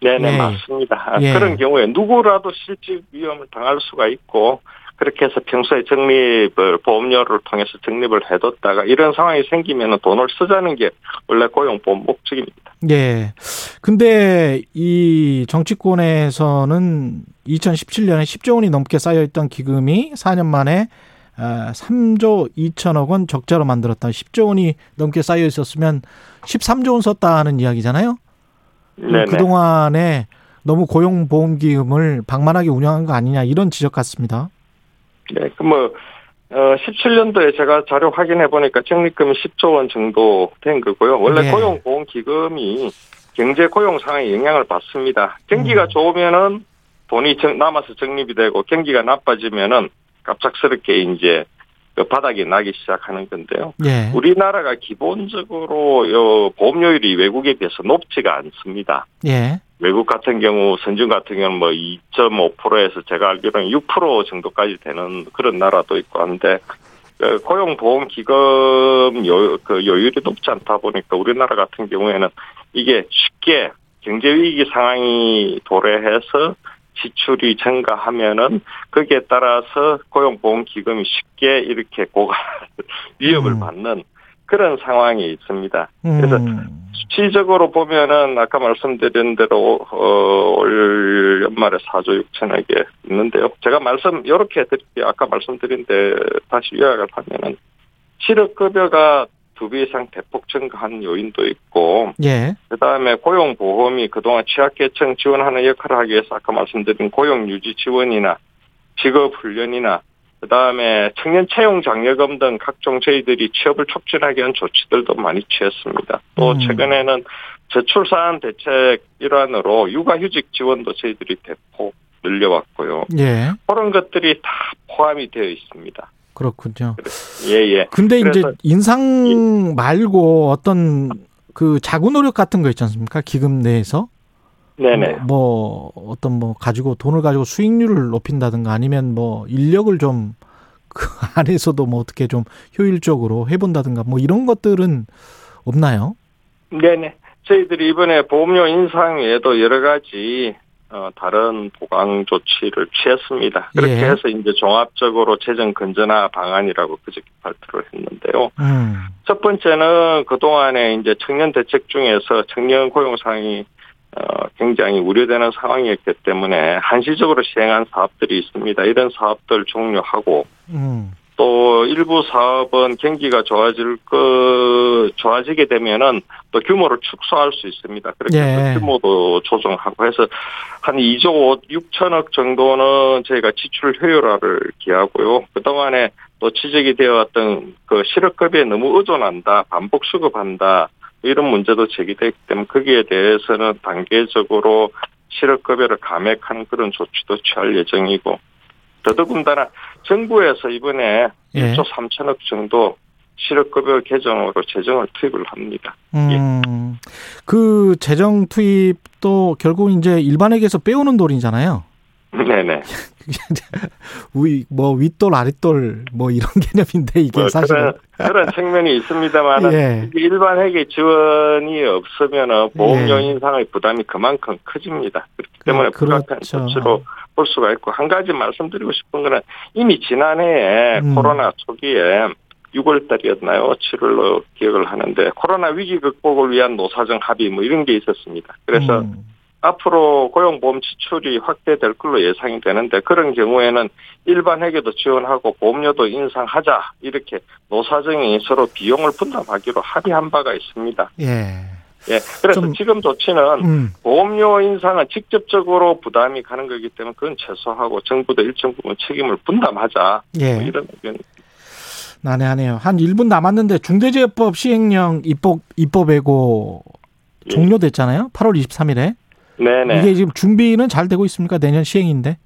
네네 예. 맞습니다. 아, 예. 그런 경우에 누구라도 실직 위험을 당할 수가 있고 그렇게 해서 평소에 적립을 보험료를 통해서 적립을 해뒀다가 이런 상황이 생기면 돈을 쓰자는 게 원래 고용보험 목적입니다. 예. 근데 이 정치권에서는 2017년에 10조 원이 넘게 쌓여있던 기금이 4년 만에 3조 2천억 원 적자로 만들었다. 10조 원이 넘게 쌓여 있었으면 13조 원 썼다는 이야기잖아요. 네네. 그동안에 너무 고용보험기금을 방만하게 운영한 거 아니냐 이런 지적 같습니다. 네, 그 뭐 어, 17년도에 제가 자료 확인해 보니까 적립금이 10조 원 정도 된 거고요. 원래 네. 고용보험기금이 경제 고용 상황에 영향을 받습니다. 경기가 음. 좋으면은 돈이 정- 남아서 적립이 되고 경기가 나빠지면은 갑작스럽게 이제 그 바닥이 나기 시작하는 건데요. 예. 우리나라가 기본적으로 요 보험료율이 외국에 비해서 높지가 않습니다. 예. 외국 같은 경우 선진 같은 경우는 뭐 2.5%에서 제가 알기로는 6% 정도까지 되는 그런 나라도 있고 한데 그 고용보험기금 요, 그 요율이 높지 않다 보니까 우리나라 같은 경우에는 이게 쉽게 경제위기 상황이 도래해서 지출이 증가하면은 거기에 따라서 고용보험기금이 쉽게 이렇게 고갈 위협을 음. 받는 그런 상황이 있습니다. 그래서 음. 수치적으로 보면은 아까 말씀드린 대로 어, 올 연말에 4조 6천억에 있는데요. 제가 말씀 이렇게 드릴게요. 아까 말씀드린 데 다시 요약을 하면은 실업급여가 두 배 이상 대폭 증가한 요인도 있고 예. 그 다음에 고용보험이 그동안 취약계층 지원하는 역할을 하기 위해서 아까 말씀드린 고용유지 지원이나 직업훈련이나 그다음에 청년 채용 장려금 등 각종 저희들이 취업을 촉진하기 위한 조치들도 많이 취했습니다. 또 음. 최근에는 저출산 대책 일환으로 육아휴직 지원도 저희들이 대폭 늘려왔고요. 예. 그런 것들이 다 포함이 되어 있습니다. 그렇군요. 예예. 근데 이제 인상 말고 어떤 그 자구 노력 같은 거 있지 않습니까? 기금 내에서 네네. 뭐 어떤 뭐 가지고 돈을 가지고 수익률을 높인다든가 아니면 뭐 인력을 좀 그 안에서도 뭐 어떻게 좀 효율적으로 해본다든가 뭐 이런 것들은 없나요? 네네. 저희들이 이번에 보험료 인상 외에도 여러 가지 어, 다른 보강 조치를 취했습니다. 그렇게 예. 해서 이제 종합적으로 재정 건전화 방안이라고 그저께 발표를 했는데요. 음. 첫 번째는 그동안에 이제 청년 대책 중에서 청년 고용 어, 굉장히 우려되는 상황이었기 때문에 한시적으로 시행한 사업들이 있습니다. 이런 사업들 종료하고 음. 또 일부 사업은 경기가 좋아질 거 좋아지게 되면은 또 규모를 축소할 수 있습니다. 그렇게 예. 규모도 조정하고 해서 한 2조 6천억 정도는 저희가 지출 효율화를 기하고요. 그 동안에 또 지적이 되어왔던 그 실업급여에 너무 의존한다, 반복 수급한다 이런 문제도 제기됐기 때문에 거기에 대해서는 단계적으로 실업급여를 감액하는 그런 조치도 취할 예정이고 더더군다나 정부에서 이번에 예. 1조 3천억 정도 실업급여 개정으로 재정을 투입을 합니다. 음. 그 재정 투입도 결국 이제 일반에게서 빼오는 돈이잖아요. 네네. 위, 뭐 윗돌 아랫돌 뭐 이런 개념인데 이게 뭐 사실은 그런, 그런 측면이 있습니다만 예. 일반 회계 지원이 없으면 보험료 예. 인상의 부담이 그만큼 커집니다. 그렇기 때문에 그- 불가피한 그렇죠. 조치로 볼 수가 있고 한 가지 말씀드리고 싶은 거는 이미 지난해에 음. 코로나 초기에 6월 달이었나요? 7월로 기억을 하는데 코로나 위기 극복을 위한 노사정 합의 뭐 이런 게 있었습니다. 그래서 음. 앞으로 고용보험 지출이 확대될 걸로 예상이 되는데 그런 경우에는 일반 회계도 지원하고 보험료도 인상하자 이렇게 노사정이 서로 비용을 분담하기로 합의한 바가 있습니다. 예. 예, 그래서 좀- 지금 조치는 음. 보험료 인상은 직접적으로 부담이 가는 거기 때문에 그건 최소화하고 정부도 일정 부분 책임을 분담하자 뭐 예. 이런 의견. 난해하네요. 한 1분 남았는데 중대재해법 시행령 입법 입법에고 예. 종료됐잖아요. 8월 23일에. 네네. 이게 지금 준비는 잘 되고 있습니까? 내년 시행인데.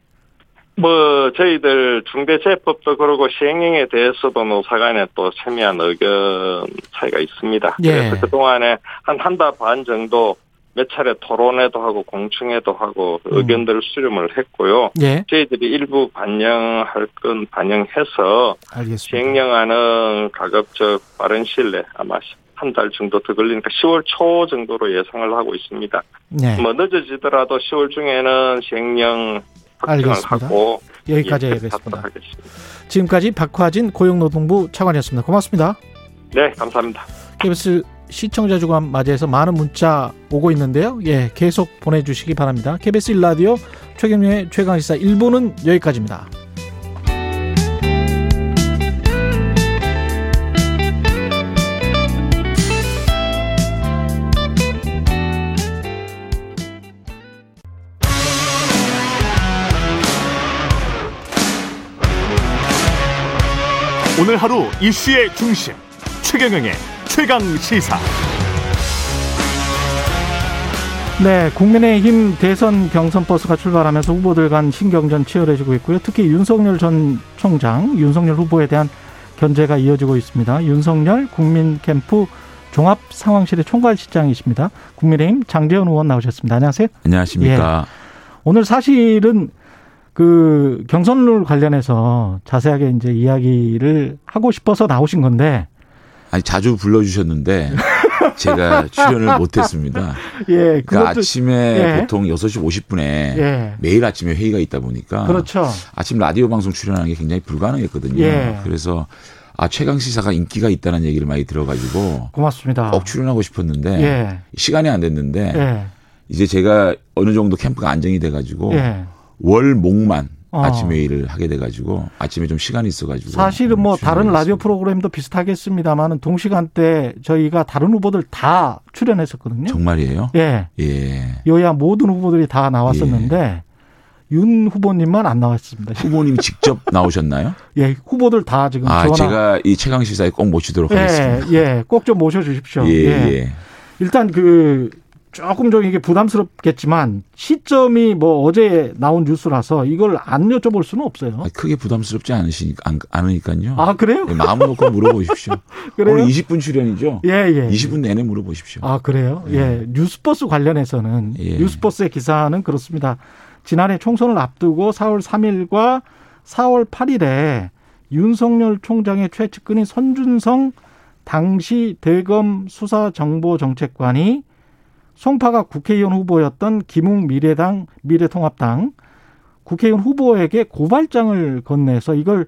뭐 저희들 중대재해법도 그러고 시행령에 대해서도 노사간에 또 세미한 의견 차이가 있습니다. 예. 그래서 그 동안에 한 한 달 반 정도 몇 차례 토론회도 하고 공청회도 하고 음. 의견들 수렴을 했고요. 예. 저희들이 일부 반영할 건 반영해서 알겠습니다. 시행령안은 가급적 빠른 시일 내에 아마 한 달 정도 더 걸리니까 10월 초 정도로 예상을 하고 있습니다. 네. 뭐 늦어지더라도 10월 중에는 시행령 확정을. 하고 여기까지 예, 하겠습니다. 지금까지 박화진 고용노동부 차관이었습니다. 고맙습니다. 네, 감사합니다. KBS 시청자 주간 맞이해서 많은 문자 오고 있는데요. 예, 계속 보내주시기 바랍니다. KBS 일라디오 최경영의 최강시사 1부는 여기까지입니다. 오늘 하루 이슈의 중심 최경영의 최강 시사. 네, 국민의힘 대선 경선 버스가 출발하면서 후보들 간 신경전 치열해지고 있고요. 특히 윤석열 전 총장, 윤석열 후보에 대한 견제가 이어지고 있습니다. 윤석열 국민 캠프 종합 상황실의 총괄실장이십니다. 국민의힘 장재현 의원 나오셨습니다. 안녕하세요. 안녕하십니까. 오늘 사실은 그 경선룰 관련해서 자세하게 이제 이야기를 하고 싶어서 나오신 건데, 아니 자주 불러주셨는데 제가 출연을 못했습니다. 예, 그러니까 아침에 예. 보통 6시 50분에 예. 매일 아침에 회의가 있다 보니까 그렇죠. 아침 라디오 방송 출연하는 게 굉장히 불가능했거든요. 예. 그래서 아 최강 시사가 인기가 있다는 얘기를 많이 들어가지고 고맙습니다. 꼭 출연하고 싶었는데 예. 시간이 안 됐는데 예. 이제 제가 어느 정도 캠프가 안정이 돼가지고 예. 월 목만 어. 아침 회의를 하게 돼가지고 아침에 좀 시간이 있어가지고 사실은 뭐 다른 출연하겠습니다. 라디오 프로그램도 비슷하겠습니다만은 동시간대 저희가 다른 후보들 다 출연했었거든요. 정말이에요? 예. 예. 여야 모든 후보들이 다 나왔었는데 윤 후보님만 안 나왔습니다. 후보님 직접 나오셨나요? 예, 후보들 다 지금 아, 전화. 제가 이 최강 시사에 꼭 모시도록 예, 하겠습니다. 예, 꼭 좀 모셔주십시오. 예, 예. 일단 그 조금 좀 이게 부담스럽겠지만 시점이 뭐 어제 나온 뉴스라서 이걸 안 여쭤볼 수는 없어요. 아, 크게 부담스럽지 않으시니까 안- 않으니까요. 아 그래요? 예, 마음 놓고 물어보십시오. 그래요? 오늘 20분 출연이죠? 예, 예. 20분 내내 물어보십시오. 아 그래요? 예, 뉴스버스 관련해서는 예. 뉴스버스의 기사는 그렇습니다. 지난해 총선을 앞두고 4월 3일과 4월 8일에 윤석열 총장의 최측근인 선준성 당시 대검 수사정보정책관이 송파가 국회의원 후보였던 김웅 미래당 미래통합당. 국회의원 후보에게 고발장을 건네서 이걸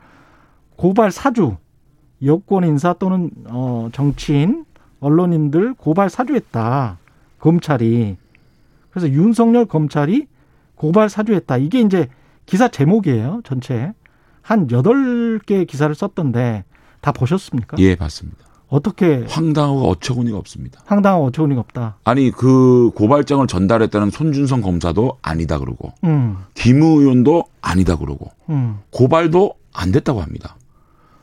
고발 사주 여권 인사 또는 어 정치인 언론인들 고발 사주했다. 검찰이. 그래서 윤석열 검찰이 고발 사주했다. 이게 이제 기사 제목이에요 전체. 한 여덟 개 기사를 썼던데 다 보셨습니까? 예, 봤습니다. 어떻게 황당하고 어처구니가 없습니다. 황당한 어처구니가 없다. 아니 그 고발장을 전달했다는 손준성 검사도 아니다 그러고 음, 김 의원도 아니다 그러고 음, 고발도 안 됐다고 합니다.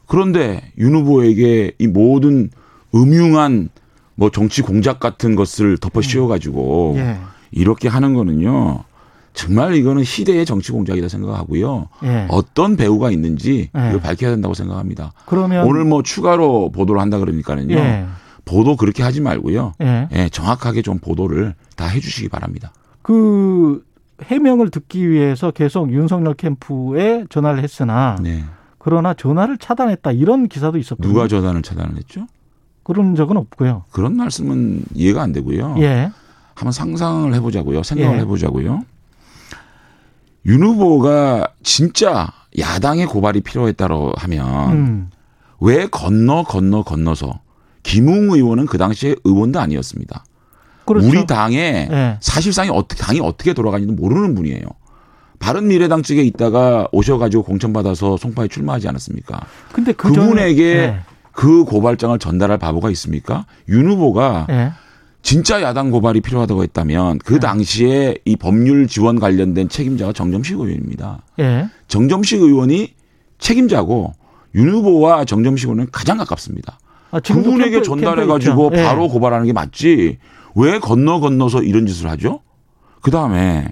그런데 윤 후보에게 이 모든 음흉한 뭐 정치 공작 같은 것을 덮어 씌워 가지고 예, 이렇게 하는 거는요. 정말 이거는 시대의 정치 공작이다 생각하고요. 예. 어떤 배우가 있는지 예. 이걸 밝혀야 된다고 생각합니다. 그러면 오늘 뭐 추가로 보도를 한다 그러니까는요. 예, 보도 그렇게 하지 말고요. 예. 예, 정확하게 좀 보도를 다 해주시기 바랍니다. 그 해명을 듣기 위해서 계속 윤석열 캠프에 전화를 했으나 네. 그러나 전화를 차단했다 이런 기사도 있었거든요. 누가 전환을 차단을 했죠? 그런 적은 없고요. 그런 말씀은 이해가 안 되고요. 예, 한번 상상을 해보자고요. 생각을 예. 해보자고요. 윤 후보가 진짜 야당의 고발이 필요했다고 하면 음, 왜 건너 건너 건너서 김웅 의원은 그 당시에 의원도 아니었습니다. 그렇죠. 우리 당에 예. 사실상이 어떻게 당이 어떻게 돌아가는지도 모르는 분이에요. 바른 미래당 측에 있다가 오셔가지고 공천 받아서 송파에 출마하지 않았습니까? 근데 그 그분에게 전에- 그 고발장을 전달할 바보가 있습니까? 윤 후보가 예, 예. 진짜 야당 고발이 필요하다고 했다면 그 네. 당시에 이 법률 지원 관련된 책임자가 정점식 의원입니다. 예. 정점식 의원이 책임자고 윤 후보와 정점식 의원은 가장 가깝습니다. 아, 그분에게 캠프- 전달해 가지고 있죠. 예. 바로 고발하는 게 맞지. 왜 건너 건너서 이런 짓을 하죠? 그다음에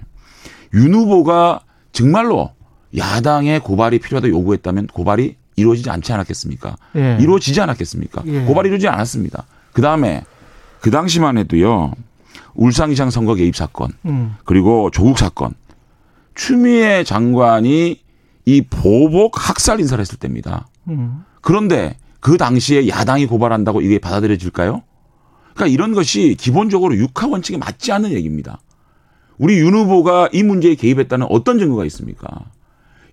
윤 후보가 정말로 야당의 고발이 필요하다 요구했다면 고발이 이루어지지 않지 않았겠습니까? 예. 이루어지지 않았겠습니까? 예. 고발이 이루어지지 않았습니다. 그다음에 그 당시만 해도요. 울산시장 선거 개입 사건 음, 그리고 조국 사건 추미애 장관이 이 보복 학살 인사를 했을 때입니다. 음. 그런데 그 당시에 야당이 고발한다고 이게 받아들여질까요? 그러니까 이런 것이 기본적으로 육하 원칙에 맞지 않는 얘기입니다. 우리 윤 후보가 이 문제에 개입했다는 어떤 증거가 있습니까?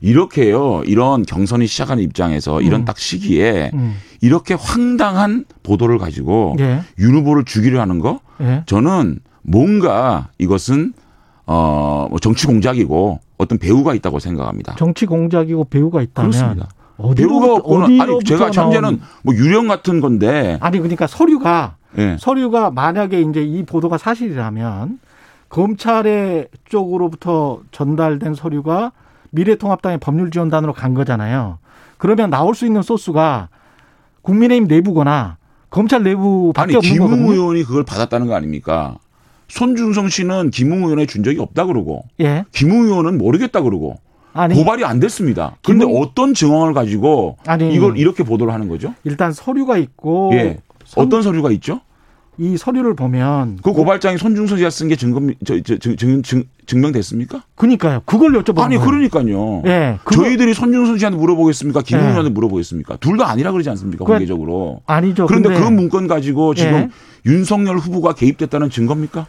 이렇게요, 이런 경선이 시작하는 입장에서 이런 음. 딱 시기에 음. 이렇게 황당한 보도를 가지고 예. 윤 후보를 죽이려 하는 거 예. 저는 뭔가 이것은 어, 뭐 정치 공작이고 어떤 배우가 있다고 생각합니다. 정치 공작이고 배우가 있다면 그렇습니다. 어디로 배우가 없고는 아니 제가 나온- 뭐 유령 같은 건데 아니 그러니까 서류가 예. 서류가 만약에 이제 이 보도가 사실이라면 검찰의 쪽으로부터 전달된 서류가 미래통합당의 법률지원단으로 간 거잖아요. 그러면 나올 수 있는 소스가 국민의힘 내부거나 검찰 내부밖에 아니 없는 김웅 거거든요. 의원이 그걸 받았다는 거 아닙니까? 손준성 씨는 김웅 의원에 준 적이 없다 그러고 예. 김웅 의원은 모르겠다 그러고 아니 고발이 안 됐습니다. 그런데 김웅- 어떤 증언을 가지고 아니 이걸 이렇게 보도를 하는 거죠? 일단 서류가 있고 예. 선- 어떤 서류가 있죠? 이 서류를 보면 그 고발장이 손준성 씨가 쓴게 저, 증, 증, 증, 증명됐습니까? 그러니까요. 그걸 여쭤보는 아니 거예요. 그러니까요. 예. 그거- 저희들이 손준성 씨한테 물어보겠습니까? 김웅 예. 의원한테 물어보겠습니까? 둘 다 아니라 그러지 않습니까? 그- 공개적으로. 아니죠. 그런데 근데 그 문건 가지고 지금 예. 윤석열 후보가 개입됐다는 증거입니까?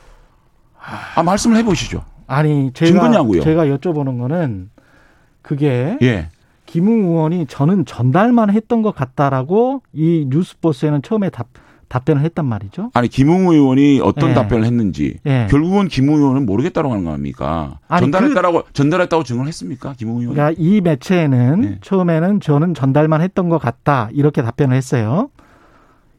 아 말씀을 해보시죠. 아니 제가 증거냐고요? 제가 여쭤보는 거는 그게 예. 김웅 의원이 저는 전달만 했던 것 같다라고 이 뉴스버스에는 처음에 답, 답변을 했단 말이죠. 아니 김웅 의원이 어떤 예. 답변을 했는지 예. 결국은 김웅 의원은 모르겠다고 하는 거 아닙니까? 아니, 전달했다라고 전달했다고 증언했습니까? 김웅 의원? 그러니까 이 매체에는 네. 처음에는 저는 전달만 했던 것 같다 이렇게 답변을 했어요.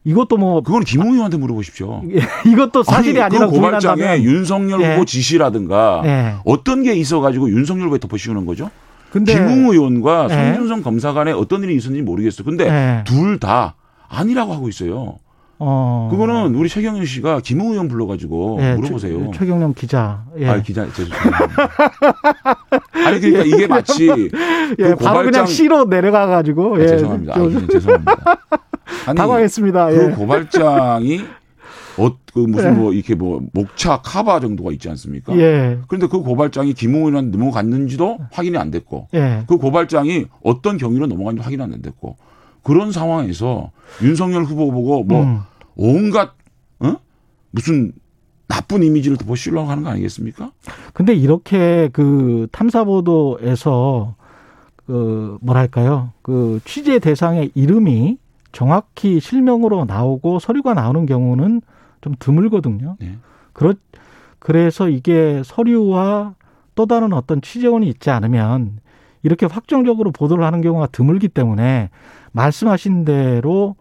이것도 뭐 그건 김웅 의원한테 물어보십시오. 이것도 사실이 아니, 아니라 그 고발장에 윤석열 예. 후보 지시라든가 예. 어떤 게 있어가지고 윤석열 후보에 덮어씌우는 거죠? 근데 김웅 의원과 예. 손준성 검사 간에 어떤 일이 있었는지 모르겠어. 근데 예. 둘다 아니라고 하고 있어요. 어. 그거는 우리 최경영 씨가 김웅 의원 불러가지고 예, 물어보세요. 최, 최경영 기자. 예. 아 기자 죄송합니다. 아니 그러니까 이게 마치 예, 그 바로 그냥 고발장- C로 내려가 가지고 아, 예. 죄송합니다. 아, 죄송합니다. 아니 당황했습니다. 그 예. 고발장이 어, 그 무슨 예. 뭐 이렇게 뭐 목차 카바 정도가 있지 않습니까? 예. 그런데 그 고발장이 김웅 의원한테 넘어갔는지도 확인이 안 됐고 예. 그 고발장이 어떤 경위로 넘어갔는지 확인이 안 됐고 그런 상황에서 윤석열 후보 보고 뭐 음. 온갖 어? 무슨 나쁜 이미지를 덮어씌우려고 하는 거 아니겠습니까? 근데 이렇게 그 탐사 보도에서 그 뭐랄까요? 그 취재 대상의 이름이 정확히 실명으로 나오고 서류가 나오는 경우는 좀 드물거든요. 네. 그렇 그래서 이게 서류와 또 다른 어떤 취재원이 있지 않으면 이렇게 확정적으로 보도를 하는 경우가 드물기 때문에 말씀하신 대로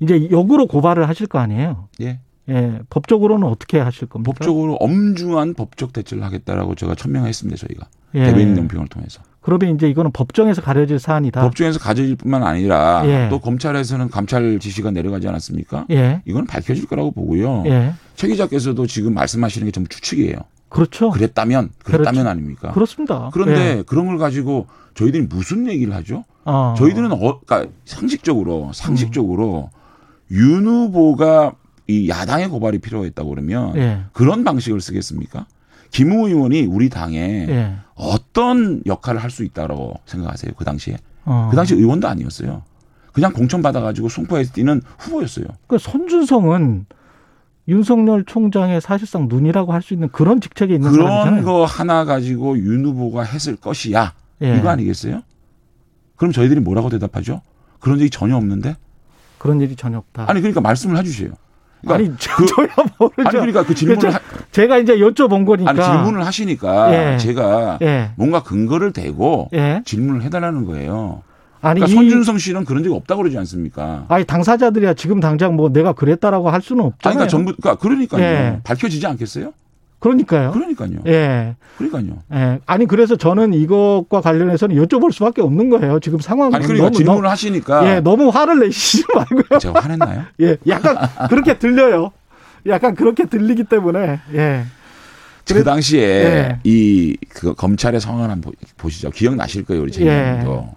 이제 역으로 고발을 하실 거 아니에요. 예. 예, 법적으로는 어떻게 하실 겁니까? 법적으로 엄중한 법적 대처를 하겠다라고 제가 천명했습니다. 저희가 예. 대변인 연평을 통해서 그러면 이제 이거는 법정에서 가려질 사안이다. 법정에서 가져질 뿐만 아니라 예. 또 검찰에서는 감찰 지시가 내려가지 않았습니까? 예, 이건 밝혀질 거라고 보고요. 예, 최 기자께서도 지금 말씀하시는 게 전부 추측이에요. 그렇죠. 그랬다면 그랬다면 그렇죠. 아닙니까? 그렇습니다. 그런데 예. 그런 걸 가지고 저희들이 무슨 얘기를 하죠? 어. 저희들은 어, 그러니까 상식적으로 상식적으로 음. 윤 후보가 이 야당의 고발이 필요했다고 그러면 예, 그런 방식을 쓰겠습니까? 김우 의원이 우리 당에 예, 어떤 역할을 할 수 있다고 생각하세요? 그 당시에 어. 그 당시 의원도 아니었어요. 그냥 공천 받아가지고 송파에 뛰는 후보였어요. 그 손준성은 윤석열 총장의 사실상 눈이라고 할 수 있는 그런 직책에 있는 그런 사람이잖아요. 거 하나 가지고 윤 후보가 했을 것이야. 예. 이거 아니겠어요? 그럼 저희들이 뭐라고 대답하죠? 그런 적이 전혀 없는데? 그런 일이 전혀 없다. 아니 그러니까 말씀을 해주세요. 그러니까 아니, 저, 그- 저야 모르죠. 아니 그러니까 그 질문을. 하, 제가 이제 여쭤본 거니까. 아니 질문을 하시니까 예. 제가 예, 뭔가 근거를 대고 예. 질문을 해달라는 거예요. 아니 그러니까 이 손준성 씨는 그런 적이 없다고 그러지 않습니까? 아니 당사자들이야 지금 당장 뭐 내가 그랬다라고 할 수는 아니, 없잖아요. 그러니까 정부, 그러니까 그러니까요. 예. 밝혀지지 않겠어요? 그러니까요. 그러니까요. 예. 그러니까요. 예. 아니 그래서 저는 이것과 관련해서는 여쭤볼 수밖에 없는 거예요. 지금 상황은 아니 그러니까 너무 질문을 너무, 하시니까 예, 너무 화를 내시지 말고요. 제가 화냈나요? 예, 약간 그렇게 들려요. 약간 그렇게 들리기 때문에 예. 그 당시에 예. 이그 검찰의 상황을 한번 보- 보시죠. 기억나실 거예요, 우리 예. 재님도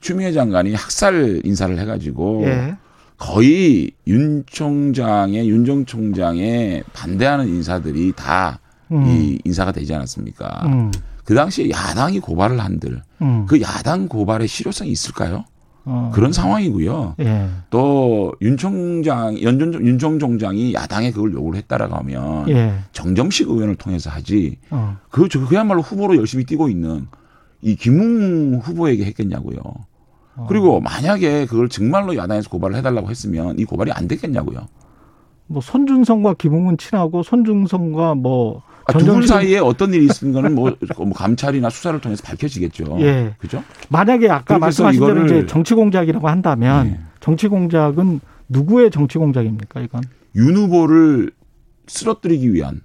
추미애 장관이 학살 인사를 해가지고 예. 거의 윤 총장의 윤전 총장에 반대하는 인사들이 다이 음. 인사가 되지 않았습니까? 음. 그 당시에 야당이 고발을 한들 음. 그 야당 고발의 실효성이 있을까요? 어. 그런 상황이고요. 예. 또윤 총장, 연전 윤정 총장이 야당에 그걸 요구를 했다라고 하면 예. 정정식 의원을 통해서 하지. 어. 그, 저, 그야말로 후보로 열심히 뛰고 있는 이 김웅 후보에게 했겠냐고요. 어. 그리고 만약에 그걸 정말로 야당에서 고발을 해달라고 했으면 이 고발이 안 됐겠냐고요. 뭐 손준성과 김웅은 친하고 손준성과 뭐 아, 두분 사이에 어떤 일이 거는 뭐, 뭐 감찰이나 수사를 통해서 밝혀지겠죠. 예. 그죠? 만약에 아까 말씀하신 대로 이제 정치 공작이라고 한다면 네. 정치 공작은 누구의 정치 공작입니까 이건? 윤 후보를 쓰러뜨리기 위한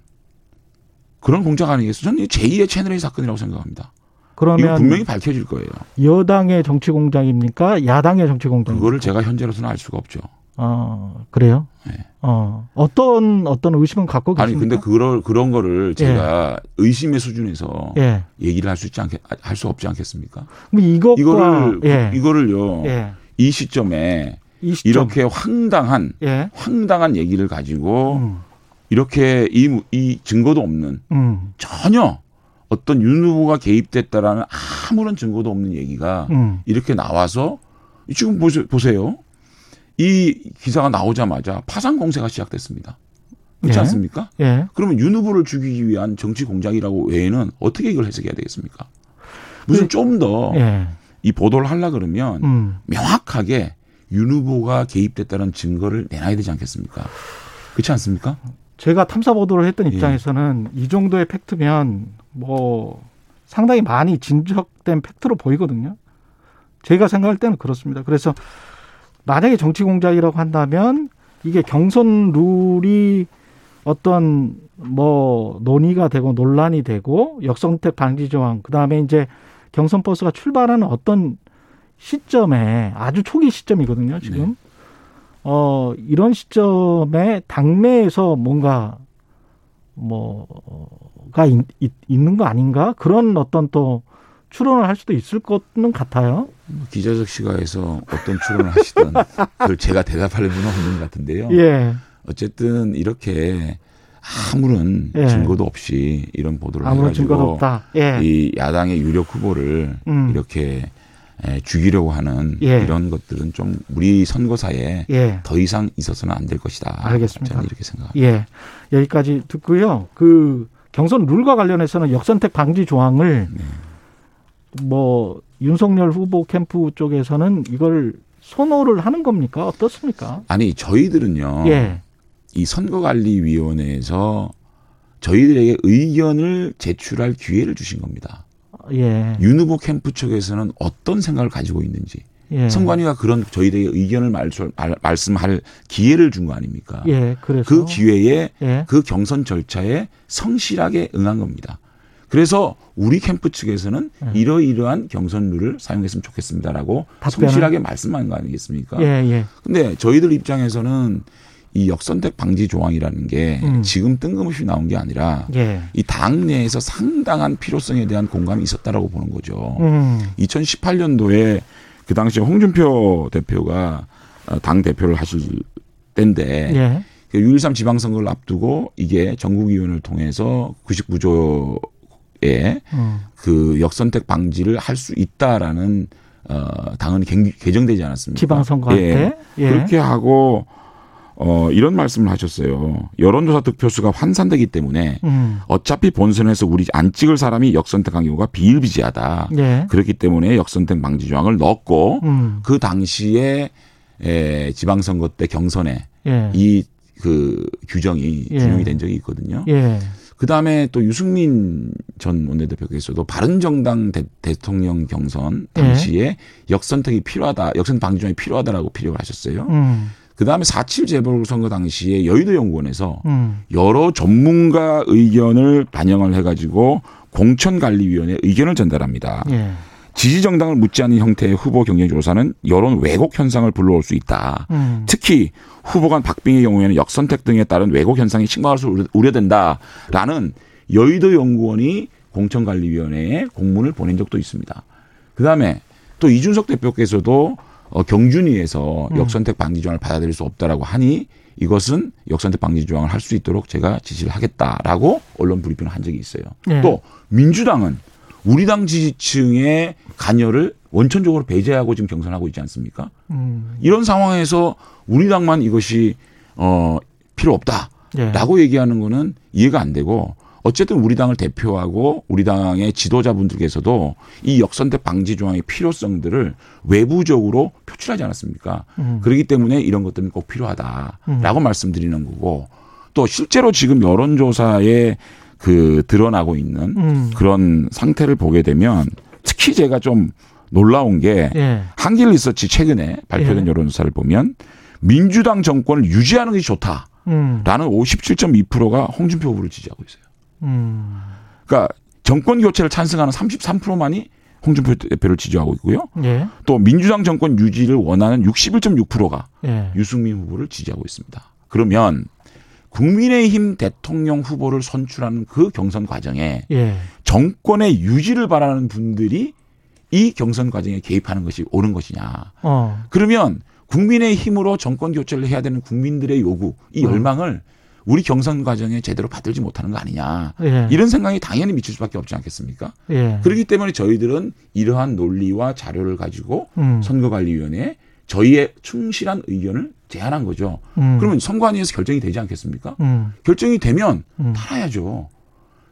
그런 공작 아니겠어요? 저는 이 제2의 채널의 사건이라고 생각합니다. 그러면 분명히 밝혀질 거예요. 여당의 정치 공작입니까? 야당의 정치 공작입니까? 그거를 제가 현재로서는 알 수가 없죠. 어 그래요? 네. 어 어떤 어떤 의심은 갖고 아니 계십니까? 근데 그런 그런 거를 제가 의심의 수준에서 예. 얘기를 할 수 있지 않겠 할수 없지 않겠습니까? 이것과 이거를 예. 이거를요 예. 이 시점에 이 시점. 이렇게 황당한 예. 황당한 얘기를 가지고 음. 이렇게 이, 무- 이 증거도 없는 음. 전혀 어떤 윤 후보가 개입됐다라는 아무런 증거도 없는 얘기가 음. 이렇게 나와서 지금 보세- 보세요. 이 기사가 나오자마자 파상 공세가 시작됐습니다. 그렇지 예. 않습니까? 예. 그러면 윤 후보를 죽이기 위한 정치 공작이라고 외에는 어떻게 이걸 해석해야 되겠습니까? 무슨 좀 더이 예. 이 보도를 하려 그러면 음. 명확하게 윤 후보가 개입됐다는 증거를 내놔야 되지 않겠습니까? 그렇지 않습니까? 제가 탐사 보도를 했던 예. 입장에서는 이 정도의 팩트면 뭐 상당히 많이 진척된 팩트로 보이거든요. 제가 생각할 때는 그렇습니다. 그래서 만약에 정치 공작이라고 한다면 이게 경선 룰이 어떤 뭐 논의가 되고 논란이 되고 역선택 방지 조항 그다음에 이제 경선 버스가 출발하는 어떤 시점에 아주 초기 시점이거든요, 지금. 네. 어, 이런 시점에 당내에서 뭔가 뭐가 있, 있는 거 아닌가? 그런 어떤 또 추론을 할 수도 있을 것은 같아요. 기자적 시각에서 어떤 출연을 하시든 그걸 제가 대답할 분은 없는 것 같은데요. 예. 어쨌든 이렇게 아무런 예. 증거도 없이 이런 보도를 아무런 증거도 없다. 예. 이 야당의 유력 후보를 음. 이렇게 에, 죽이려고 하는 예. 이런 것들은 좀 우리 선거사에 예. 더 이상 있어서는 안 될 것이다. 알겠습니다. 저는 이렇게 생각합니다. 예. 여기까지 듣고요. 그 경선 룰과 관련해서는 역선택 방지 조항을 네. 뭐 윤석열 후보 캠프 쪽에서는 이걸 선호를 하는 겁니까? 어떻습니까? 아니 저희들은요. 예. 이 선거관리위원회에서 저희들에게 의견을 제출할 기회를 주신 겁니다. 예. 윤 후보 캠프 측에서는 어떤 생각을 가지고 있는지 예. 선관위가 그런 저희들에게 의견을 말씀, 말, 말씀할 기회를 준 거 아닙니까? 예. 그래서 그 기회에 예. 그 경선 절차에 성실하게 응한 겁니다. 그래서 우리 캠프 측에서는 예. 이러이러한 경선 룰을 사용했으면 좋겠습니다라고 답변을? 성실하게 말씀한 거 아니겠습니까? 예. 예. 근데 저희들 입장에서는 이 역선택 방지 조항이라는 게 음. 지금 뜬금없이 나온 게 아니라 예. 이당 내에서 상당한 필요성에 대한 공감이 있었다라고 보는 거죠. 음. 2018년도에 그 당시에 홍준표 대표가 어, 당 대표를 하실 때인데 예. 그6.13 지방선거를 앞두고 이게 전국위원회를 통해서 99조에 음. 그 역선택 방지를 할 수 있다라는 어 당은 개- 개정되지 않았습니까? 지방선거 할 예. 때. 예. 그렇게 하고 어 이런 말씀을 하셨어요. 여론조사 득표수가 환산되기 때문에 음. 어차피 본선에서 우리 안 찍을 사람이 역선택한 경우가 비일비재하다. 예. 그렇기 때문에 역선택 방지 조항을 넣었고 음. 그 당시에 에, 지방선거 때 경선에 예. 이그 규정이 예. 준용이 된 적이 있거든요. 예. 그 다음에 또 유승민 전 원내대표께서도 바른정당 대, 대통령 경선 예. 당시에 역선택이 필요하다, 역선 방지 조항이 필요하다라고 피력을 하셨어요. 음. 그 다음에 4.7 재보궐선거 당시에 여의도 연구원에서 음. 여러 전문가 의견을 반영을 해가지고 공천관리위원회 의견을 전달합니다. 예. 지지 정당을 묻지 않은 형태의 후보 경쟁 조사는 여론 왜곡 현상을 불러올 수 있다. 음. 특히 후보 간 박빙의 경우에는 역선택 등에 따른 왜곡 현상이 심각할 수 우려- 우려된다라는 여의도 연구원이 공천관리위원회에 공문을 보낸 적도 있습니다. 그 다음에 또 이준석 대표께서도 어, 경준위에서 음. 역선택 방지 조항을 받아들일 수 없다라고 하니 이것은 역선택 방지 조항을 할 수 있도록 제가 지시를 하겠다라고 언론 브리핑을 한 적이 있어요. 예. 또 민주당은 우리 당 지지층의 관여를 원천적으로 배제하고 지금 경선하고 있지 않습니까? 음. 이런 상황에서 우리 당만 이것이 어 필요 없다라고 예. 얘기하는 거는 이해가 안 되고 어쨌든 우리 당을 대표하고 우리 당의 지도자분들께서도 이 역선택 방지 조항의 필요성들을 외부적으로 표출하지 않았습니까? 음. 그렇기 때문에 이런 것들은 꼭 필요하다라고 말씀드리는 거고 또 실제로 지금 여론조사에 그 드러나고 있는 음. 그런 상태를 보게 되면 특히 제가 좀 놀라운 게 예. 한길 리서치 최근에 발표된 예. 여론조사를 보면 민주당 정권을 유지하는 것이 좋다라는 음. 57.2%가 홍준표 후보를 지지하고 있어요. 음. 그러니까 정권 교체를 찬성하는 33%만이 홍준표 대표를 지지하고 있고요. 예. 또 민주당 정권 유지를 원하는 61.6%가 예. 유승민 후보를 지지하고 있습니다. 그러면 국민의힘 대통령 후보를 선출하는 그 경선 과정에 예. 정권의 유지를 바라는 분들이 이 경선 과정에 개입하는 것이 옳은 것이냐. 어. 그러면 국민의 힘으로 정권 교체를 해야 되는 국민들의 요구, 이 어. 열망을 우리 경선 과정에 제대로 받들지 못하는 거 아니냐. 예. 이런 생각이 당연히 미칠 수밖에 없지 않겠습니까? 예. 그렇기 때문에 저희들은 이러한 논리와 자료를 가지고 음. 선거관리위원회에 저희의 충실한 의견을 제안한 거죠. 음. 그러면 선관위에서 결정이 되지 않겠습니까? 음. 결정이 되면 음. 따라야죠.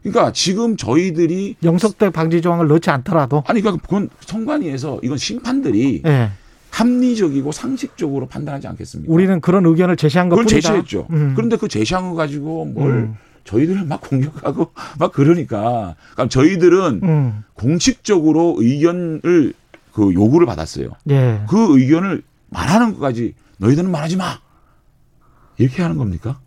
그러니까 지금 저희들이 영석대 방지 조항을 넣지 않더라도 아니 그러니까 그건 선관위에서 이건 심판들이 예. 합리적이고 상식적으로 판단하지 않겠습니까? 우리는 그런 의견을 제시한 그걸 것뿐이다. 제시했죠. 음. 그런데 그 제시한 거 가지고 뭘 음. 저희들을 막 공격하고 막 그러니까 그러니까 저희들은 음. 공식적으로 의견을 그 요구를 받았어요. 예. 그 의견을 말하는 것까지 너희들은 말하지 마. 이렇게 하는 겁니까?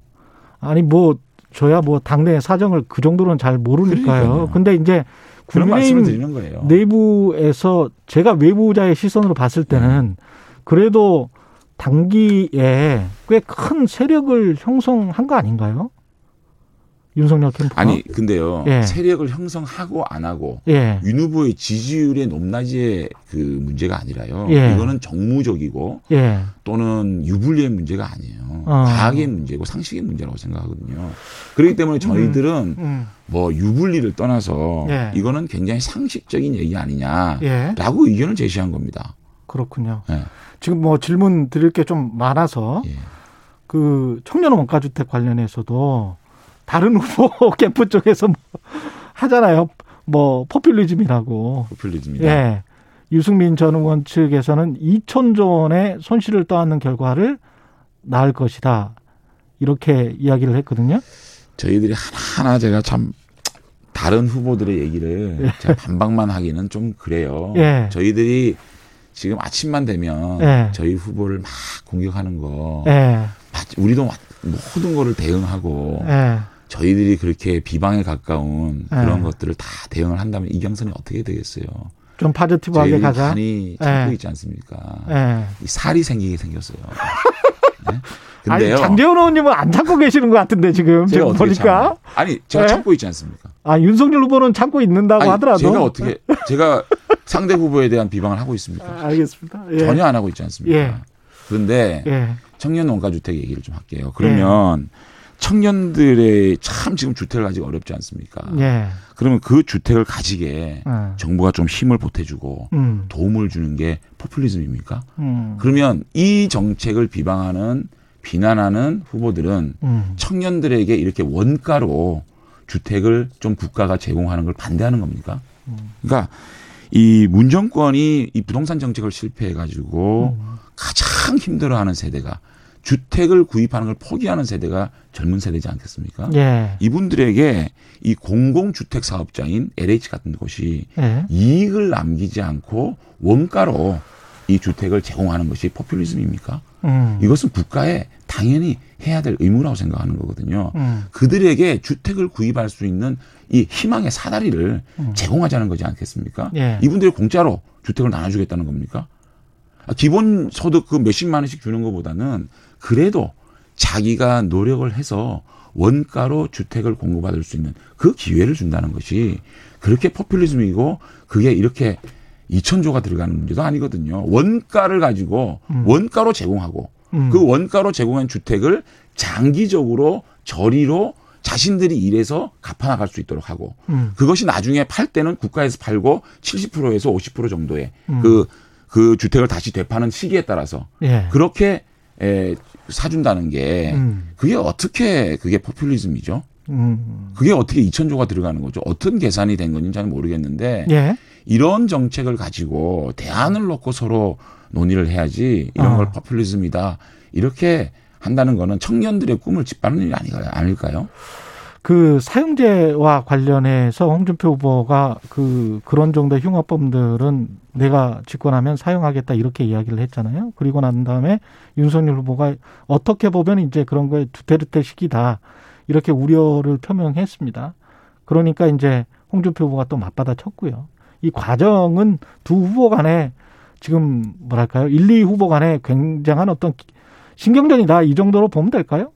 아니 뭐 저야 뭐 당내 사정을 그 정도는 잘 모르니까요. 그러니까요. 근데 이제 그런 말씀을 드리는 거예요. 내부에서 제가 외부자의 시선으로 봤을 때는 그래도 단기에 꽤 큰 세력을 형성한 거 아닌가요? 윤석열 캠프가 아니 근데요 예. 세력을 형성하고 안 하고 예. 윤 후보의 지지율의 높낮이의 그 문제가 아니라요. 예. 이거는 정무적이고 예. 또는 유불리의 문제가 아니에요. 어. 과학의 문제고 상식의 문제라고 생각하거든요. 그렇기 때문에 저희들은 음. 뭐 유불리를 떠나서 예. 이거는 굉장히 상식적인 얘기 아니냐라고 예. 의견을 제시한 겁니다. 그렇군요. 예. 지금 뭐 질문 드릴 게 좀 많아서 예. 그 청년 원가주택 관련해서도 다른 후보 캠프 쪽에서 뭐 하잖아요. 뭐 포퓰리즘이라고. 포퓰리즘이다. 예. 유승민 전 의원 측에서는 2천조 원의 손실을 떠안는 결과를 낳을 것이다. 이렇게 이야기를 했거든요. 저희들이 하나하나 제가 참 다른 후보들의 얘기를 제가 반박만 하기는 좀 그래요. 예. 저희들이 지금 아침만 되면 예. 저희 후보를 막 공격하는 거 예. 우리도 모든 거를 대응하고 예. 저희들이 그렇게 비방에 가까운 그런 예. 것들을 다 대응을 한다면 이 경선이 어떻게 되겠어요? 좀 파지티브하게 가자. 많이 참고 예. 있지 않습니까? 예. 이 살이 생기게 생겼어요. 네? 근데요. 장재원 의원님은 안 참고 계시는 것 같은데 지금 제가 지금 보니까 참아요? 아니 제가 예? 참고 있지 않습니까? 아 윤석열 후보는 참고 있는다고 아니, 하더라도 제가 어떻게 제가 상대 후보에 대한 비방을 하고 있습니까? 아, 알겠습니다. 예. 전혀 안 하고 있지 않습니까? 예. 그런데 예. 청년 원가주택 얘기를 좀 할게요. 그러면 청년들의 참 지금 주택을 가지기 어렵지 않습니까? 예. 그러면 그 주택을 가지게 어. 정부가 좀 힘을 보태주고 음. 도움을 주는 게 포퓰리즘입니까? 음. 그러면 이 정책을 비방하는 비난하는 후보들은 음. 청년들에게 이렇게 원가로 주택을 좀 국가가 제공하는 걸 반대하는 겁니까? 그러니까 이 문정권이 이 부동산 정책을 실패해 가지고 가장 힘들어하는 세대가 주택을 구입하는 걸 포기하는 세대가 젊은 세대지 않겠습니까? 예. 이분들에게 이 공공주택 사업자인 LH 같은 곳이 예. 이익을 남기지 않고 원가로 이 주택을 제공하는 것이 포퓰리즘입니까? 음. 이것은 국가에 당연히 해야 될 의무라고 생각하는 거거든요. 음. 그들에게 주택을 구입할 수 있는 이 희망의 사다리를 제공하자는 거지 않겠습니까? 음. 예. 이분들이 공짜로 주택을 나눠주겠다는 겁니까? 아, 기본 소득 그 몇십만 원씩 주는 것보다는 그래도 자기가 노력을 해서 원가로 주택을 공급받을 수 있는 그 기회를 준다는 것이 그렇게 포퓰리즘이고 그게 이렇게 2천조가 들어가는 문제도 아니거든요. 원가를 가지고 원가로 제공하고 음. 그 원가로 제공한 주택을 장기적으로 저리로 자신들이 일해서 갚아나갈 수 있도록 하고 음. 그것이 나중에 팔 때는 국가에서 팔고 70%에서 50% 정도의 음. 그, 그 주택을 다시 되파는 시기에 따라서 예. 그렇게 에, 사준다는 게 음. 그게 어떻게 그게 포퓰리즘이죠? 음. 그게 어떻게 2천조가 들어가는 거죠? 어떤 계산이 된 건지는 잘 모르겠는데 예. 이런 정책을 가지고 대안을 놓고 서로 논의를 해야지 이런 어. 걸 포퓰리즘이다 이렇게 한다는 거는 청년들의 꿈을 짓밟는 일이 아니- 아닐까요? 그 사용제와 관련해서 홍준표 후보가 그 그런 정도의 흉악범들은 내가 집권하면 사용하겠다 이렇게 이야기를 했잖아요. 그리고 난 다음에 윤석열 후보가 어떻게 보면 이제 그런 거에 두테르테 시기다 이렇게 우려를 표명했습니다. 그러니까 이제 홍준표 후보가 또 맞받아 쳤고요. 이 과정은 두 후보 간에 지금 뭐랄까요? 1, 2 후보 간에 굉장한 어떤 신경전이다 이 정도로 보면 될까요?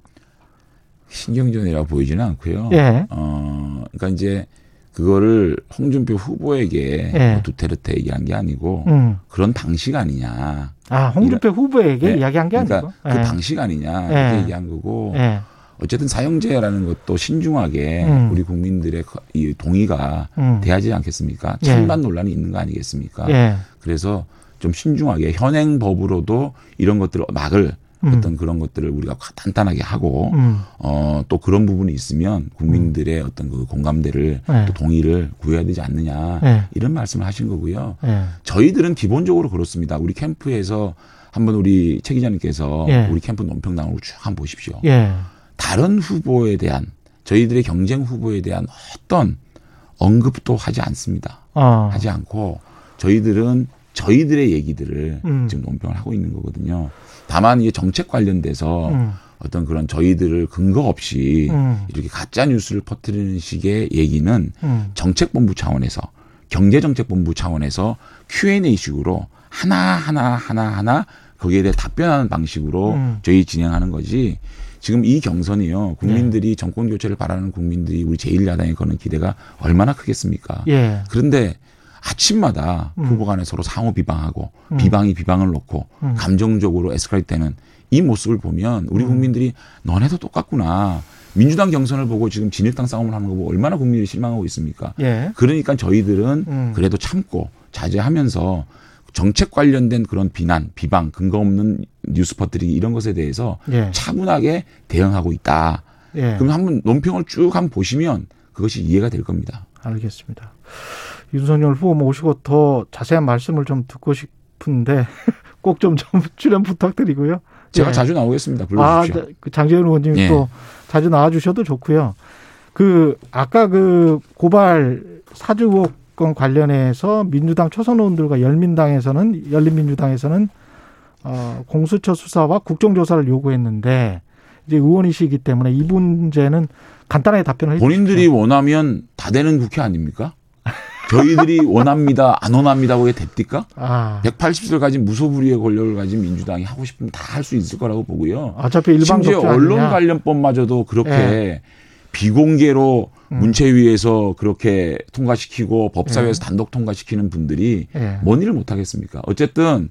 신경전이라 보이지는 않고요. 예. 어, 그러니까 이제 그거를 홍준표 후보에게 예. 뭐 두테르테 얘기한 게 아니고 음. 그런 당식 아니냐. 아, 홍준표 후보에게 예. 이야기한 게 그러니까 아니고. 그 예. 당식 아니냐 예. 이렇게 얘기한 거고 예. 어쨌든 사형제라는 것도 신중하게 음. 우리 국민들의 거- 이 동의가 음. 돼야지 않겠습니까? 예. 찬반 논란이 있는 거 아니겠습니까? 예. 그래서 좀 신중하게 현행 법으로도 이런 것들을 막을 음. 어떤 그런 것들을 우리가 단단하게 하고 음. 어, 또 그런 부분이 있으면 국민들의 어떤 그 공감대를 네. 또 동의를 구해야 되지 않느냐 네. 이런 말씀을 하신 거고요. 예. 저희들은 기본적으로 그렇습니다. 우리 캠프에서 한번 우리 최 기자님께서 예. 우리 캠프 논평당으로 쭉 한번 보십시오. 예. 다른 후보에 대한 저희들의 경쟁 후보에 대한 어떤 언급도 하지 않습니다. 어. 하지 않고 저희들은 저희들의 얘기들을 음. 지금 논평을 하고 있는 거거든요. 다만 이게 정책 관련돼서 음. 어떤 그런 저희들을 근거 없이 음. 이렇게 가짜 뉴스를 퍼뜨리는 식의 얘기는 음. 정책본부 차원에서 경제정책본부 차원에서 Q&A식으로 하나 하나 하나 하나 거기에 대해 답변하는 방식으로 음. 저희 진행하는 거지. 지금 이 경선이요. 국민들이 정권 교체를 바라는 국민들이 우리 제1야당에 거는 기대가 얼마나 크겠습니까? 예. 그런데 아침마다 음. 후보 간에 서로 상호 비방하고 음. 비방이 비방을 놓고 음. 감정적으로 에스컬레이트 되는 이 모습을 보면 우리 음. 국민들이 너네도 똑같구나. 민주당 경선을 보고 지금 진일당 싸움을 하는 거 보고 얼마나 국민들이 실망하고 있습니까? 예. 그러니까 저희들은 음. 그래도 참고 자제하면서 정책 관련된 그런 비난, 비방, 근거 없는 뉴스 퍼뜨리기 이런 것에 대해서 예. 차분하게 대응하고 있다. 예. 그럼 한번 논평을 쭉 한번 보시면 그것이 이해가 될 겁니다. 알겠습니다. 윤석열 후보 모시고 더 자세한 말씀을 좀 듣고 싶은데 꼭좀좀 출연 부탁드리고요. 제가 예. 자주 나오겠습니다. 아, 불러주십시오. 네, 그 장재현 의원님 예. 또 자주 나와주셔도 좋고요. 그 아까 그 고발 사주 의혹건 관련해서 민주당 초선 의원들과 열민당에서는 열린민주당에서는 어, 공수처 수사와 국정조사를 요구했는데 이제 의원이시기 때문에 이 문제는 간단하게 답변을. 본인들이 원하면 다 되는 국회 아닙니까? 저희들이 원합니다, 안 원합니다고 게 됩니까? 아, 180석 가진 무소불위의 권력을 가진 민주당이 하고 싶으면 다 할 수 있을 거라고 보고요. 어차피 일방 심지어 언론 아니냐. 관련법마저도 그렇게 예. 비공개로 음. 문체위에서 그렇게 통과시키고 법사위에서 단독 통과시키는 분들이 예. 뭔 일을 못 하겠습니까? 어쨌든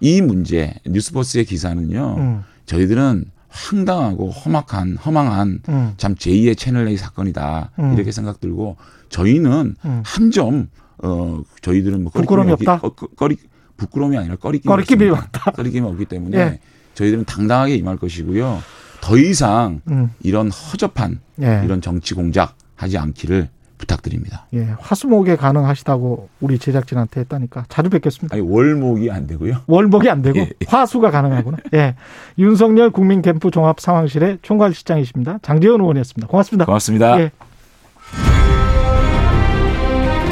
이 문제 뉴스버스의 기사는요. 음, 저희들은 황당하고 험악한 허망한 음, 참 제2의 채널 A 사건이다 음. 이렇게 생각 들고 저희는 음. 한점 어 저희들은 뭐 부끄러움이 꺼리낌이 없다? 없기- 어, 꺼리 부끄러움이 아니라 꺼리낌이 꺼리낌이. 없다. 꺼리낌이 없기 때문에 예. 저희들은 당당하게 임할 것이고요. 더 이상 음, 이런 허접한 예. 이런 정치 공작 하지 않기를 부탁드립니다. 예, 화수목에 가능하시다고 우리 제작진한테 했다니까 자주 뵙겠습니다. 아니 월목이 안 되고요. 월목이 안 되고 예, 예. 화수가 가능하구나. 예. 윤석열 국민 캠프 종합 상황실의 총괄실장이십니다. 장재현 의원이었습니다. 고맙습니다. 고맙습니다. 예.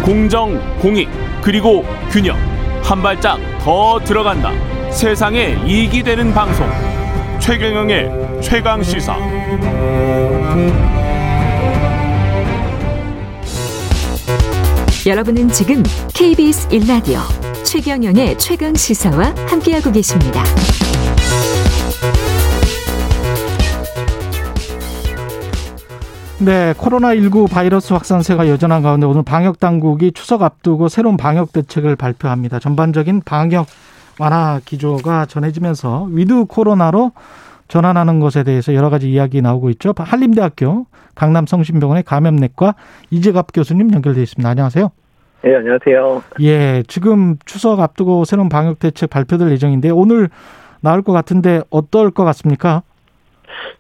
공정, 공익, 그리고 균형. 한 발짝 더 들어간다. 세상에 이익이 되는 방송. 최경영의 최강 시사. 여러분은 지금 KBS 1라디오 최경영의 최강 시사와 함께하고 계십니다. 네, 코로나19 바이러스 확산세가 여전한 가운데 오늘 방역 당국이 추석 앞두고 새로운 방역 대책을 발표합니다. 전반적인 방역 완화 기조가 전해지면서 위드 코로나로 전환하는 것에 대해서 여러 가지 이야기 나오고 있죠. 한림대학교 강남성심병원의 감염내과 이재갑 교수님 연결돼 있습니다. 안녕하세요. 네, 안녕하세요. 예, 지금 추석 앞두고 새로운 방역 대책 발표될 예정인데 오늘 나올 것 같은데 어떨 것 같습니까?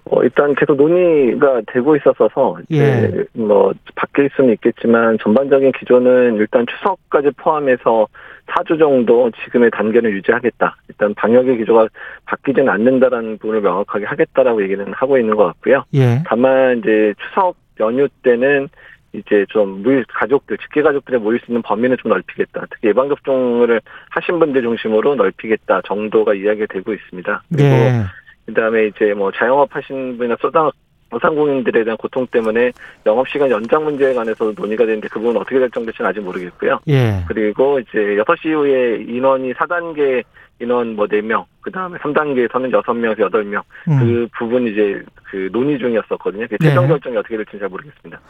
어, 일단 계속 논의가 되고 있었어서 이제 뭐 바뀔 수는 있겠지만 전반적인 기조는 일단 추석까지 포함해서 4주 정도 지금의 단계를 유지하겠다. 일단 방역의 기조가 바뀌지는 않는다라는 부분을 명확하게 하겠다라고 얘기는 하고 있는 것 같고요. 예. 다만 이제 추석 연휴 때는 이제 좀물 가족들, 직계 가족들이 모일 수 있는 범위는 좀 넓히겠다. 특히 예방 접종을 하신 분들 중심으로 넓히겠다 정도가 이야기가 되고 있습니다. 그리고 예. 그다음에 이제 뭐 자영업 하시는 분이나 소상 소상공인들에 대한 고통 때문에 영업시간 연장 문제에 관해서 논의가 되는데 그 부분은 어떻게 결정될지는 아직 모르겠고요. 예. 그리고 이제 6시 이후에 인원이 4단계 인원 뭐 4명, 그 다음에 3단계에서는 6명에서 8명. 음. 그 부분 이제 그 논의 중이었었거든요. 그 네. 최종 결정이 어떻게 될지는 잘 모르겠습니다.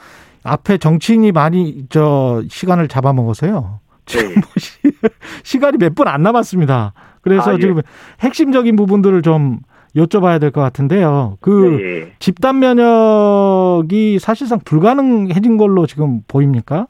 앞에 정치인이 많이 저 시간을 잡아먹어서요. 네. 뭐 시, 시간이 몇 분 안 남았습니다. 그래서 아, 예. 지금 핵심적인 부분들을 좀 여쭤봐야 될 것 같은데요. 그 네, 예. 집단 면역이 사실상 불가능해진 걸로 지금 보입니까?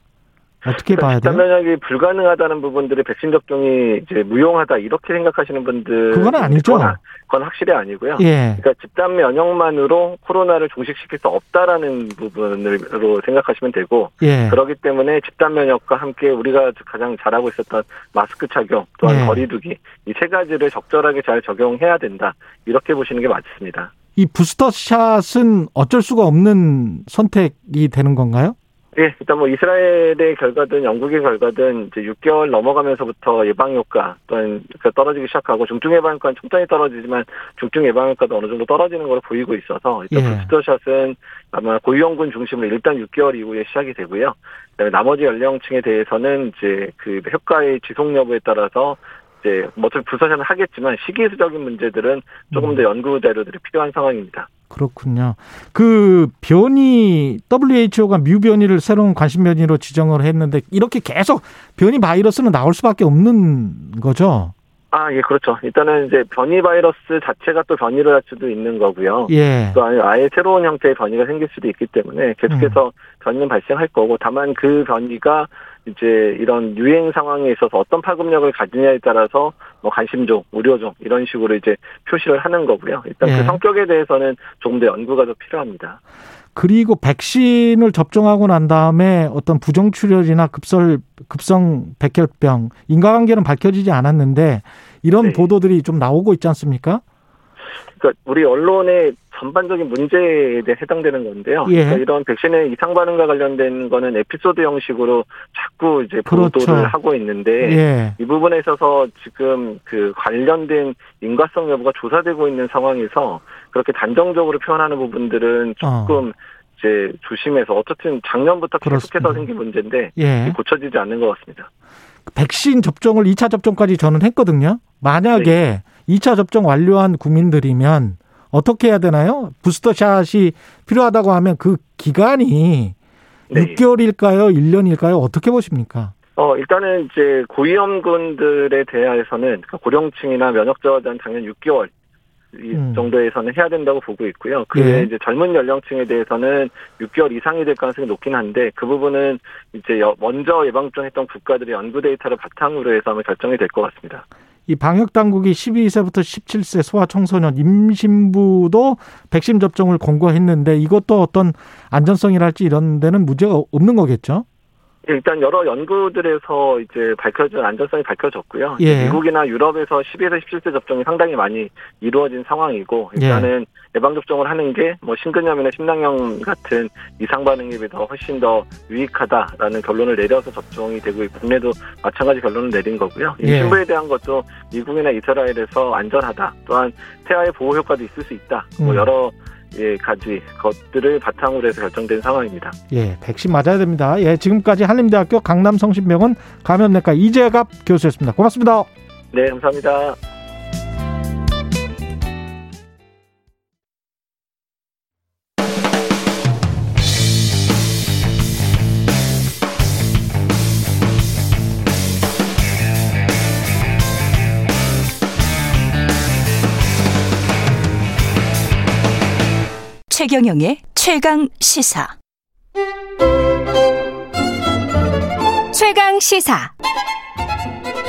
어떻게 봐야 돼요? 집단 면역이 불가능하다는 부분들이 백신 접종이 이제 무용하다 이렇게 생각하시는 분들 그건 아니죠. 그건, 그건 확실히 아니고요. 예. 그러니까 집단 면역만으로 코로나를 종식시킬 수 없다라는 부분으로 생각하시면 되고 예. 그렇기 때문에 집단 면역과 함께 우리가 가장 잘하고 있었던 마스크 착용 또한 예. 거리두기 이 세 가지를 적절하게 잘 적용해야 된다 이렇게 보시는 게 맞습니다. 이 부스터 샷은 어쩔 수가 없는 선택이 되는 건가요? 예, 일단 뭐 이스라엘의 결과든 영국의 결과든 이제 6개월 넘어가면서부터 예방 효과 또한 그 떨어지기 시작하고 중증 예방 효과는 천천히 떨어지지만 중증 예방 효과도 어느 정도 떨어지는 걸로 보이고 있어서 일단 예. 부스터샷은 아마 고위험군 중심으로 일단 6개월 이후에 시작이 되고요. 그다음에 나머지 연령층에 대해서는 이제 그 효과의 지속 여부에 따라서 이제 뭐 어차피 부스터샷은 하겠지만 시기적인 문제들은 조금 더 연구 자료들이 필요한 상황입니다. 그렇군요. 그 변이 WHO가 뮤 변이를 새로운 관심 변이로 지정을 했는데 이렇게 계속 변이 바이러스는 나올 수밖에 없는 거죠. 아, 예, 그렇죠. 일단은 이제 변이 바이러스 자체가 또 변이를 할 수도 있는 거고요. 예. 또 아예, 아예 새로운 형태의 변이가 생길 수도 있기 때문에 계속해서 변이는 발생할 거고 다만 그 변이가 이제 이런 유행 상황에 있어서 어떤 파급력을 가지냐에 따라서 뭐 관심종, 우려종 이런 식으로 이제 표시를 하는 거고요. 일단 예. 그 성격에 대해서는 조금 더 연구가 더 필요합니다. 그리고 백신을 접종하고 난 다음에 어떤 부정 출혈이나 급설 급성 백혈병 인과관계는 밝혀지지 않았는데 이런 네. 보도들이 좀 나오고 있지 않습니까? 그러니까 우리 언론의 전반적인 문제에 대해 해당되는 건데요. 예. 그러니까 이런 백신의 이상 반응과 관련된 거는 에피소드 형식으로 자꾸 이제 그렇죠. 보도를 하고 있는데 예. 이 부분에 있어서 지금 그 관련된 인과성 여부가 조사되고 있는 상황에서 그렇게 단정적으로 표현하는 부분들은 조금 이제 조심해서 어쨌든 작년부터 계속해서 그렇습니다. 생긴 문제인데 예. 고쳐지지 않는 것 같습니다. 백신 접종을 2차 접종까지 저는 했거든요. 만약에 네. 2차 접종 완료한 국민들이면 어떻게 해야 되나요? 부스터샷이 필요하다고 하면 그 기간이 네. 6개월일까요? 1년일까요? 어떻게 보십니까? 어, 일단은 이제 고위험군들에 대해서는 그러니까 고령층이나 면역 저하자는 당연 6개월 이 음. 정도에서는 해야 된다고 보고 있고요. 그 예. 이제 젊은 연령층에 대해서는 6개월 이상이 될 가능성이 높긴 한데 그 부분은 이제 여- 먼저 예방접종했던 국가들의 연구 데이터를 바탕으로 해서 결정이 될 것 같습니다. 이 방역 당국이 12세부터 17세 소아 청소년 임신부도 백신 접종을 권고했는데 이것도 어떤 안전성이랄지 이런 데는 문제가 없는 거겠죠? 일단 여러 연구들에서 이제 밝혀진 안전성이 밝혀졌고요. 예. 미국이나 유럽에서 12에서 17세 접종이 상당히 많이 이루어진 상황이고 예. 일단은 예 방 접종을 하는 게 뭐 심근염이나 심낭염 같은 이상 반응에 비해서 훨씬 더 유익하다라는 결론을 내려서 접종이 되고 국내도 마찬가지 결론을 내린 거고요. 예. 임신부에 대한 것도 미국이나 이스라엘에서 안전하다. 또한 태아의 보호 효과도 있을 수 있다. 뭐 음. 여러 예, 가지 것들을 바탕으로 해서 결정된 상황입니다. 예, 백신 맞아야 됩니다. 예, 지금까지 한림대학교 강남성심병원 감염내과 이재갑 교수였습니다. 고맙습니다. 네, 감사합니다. 최경영의 최강 시사. 최강 시사.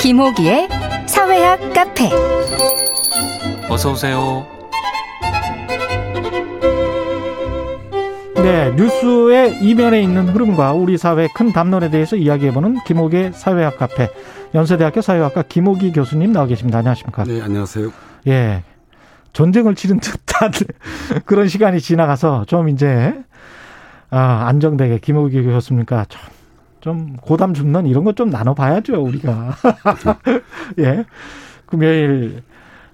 김호기의 사회학 카페. 어서 오세요. 네, 뉴스의 이면에 있는 흐름과 우리 사회의 큰 담론에 대해서 이야기해보는 김옥의 사회학 카페 연세대학교 사회학과 김옥희 교수님 나와 계십니다. 안녕하십니까? 네, 안녕하세요. 예. 전쟁을 치른 듯한 그런 시간이 지나가서 좀 이제 아, 안정되게 김옥희 교수님과 좀, 좀 고담 중론 이런 것 좀 나눠봐야죠 우리가. 예. 금요일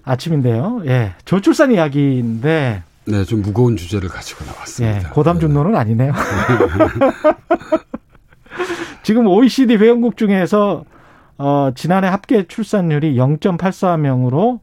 아침인데요. 예. 저출산 이야기인데. 네, 좀 무거운 주제를 가지고 나왔습니다. 예 고담 중론은 아니네요. 지금 OECD 회원국 중에서 어, 지난해 합계 출산율이 0.84명으로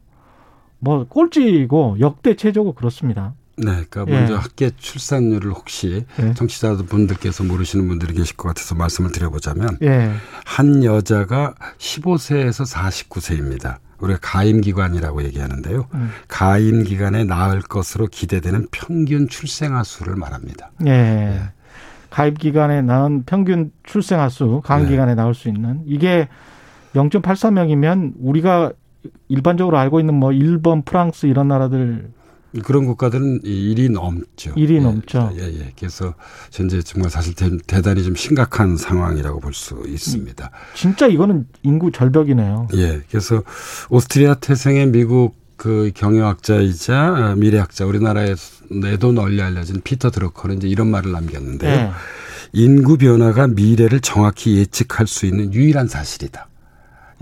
뭐 꼴찌고 역대 최저고 그렇습니다. 네, 그러니까 예. 먼저 학계 출산율을 혹시 예. 청취자분들께서 모르시는 분들이 계실 것 같아서 말씀을 드려보자면 예. 한 여자가 15세에서 49세입니다. 우리가 가임 기간이라고 얘기하는데요. 음. 가임 기간에 낳을 것으로 기대되는 평균 출생아 수를 말합니다. 예. 가입 기간에 낳은 평균 출생아 수, 네. 기간에 나올 수 있는 이게 0.84명이면 우리가 일반적으로 알고 있는 뭐 일본, 프랑스 이런 나라들 그런 국가들은 이 1이 넘죠. 일이 예, 넘죠. 예, 예. 그래서 현재 정말 사실 대, 대단히 좀 심각한 상황이라고 볼 수 있습니다. 진짜 이거는 인구 절벽이네요. 예. 그래서 오스트리아 태생의 미국 그 경영학자이자 어, 미래학자 우리나라에도 널리 알려진 피터 드러커는 이제 이런 말을 남겼는데요. 네. 인구 변화가 미래를 정확히 예측할 수 있는 유일한 사실이다.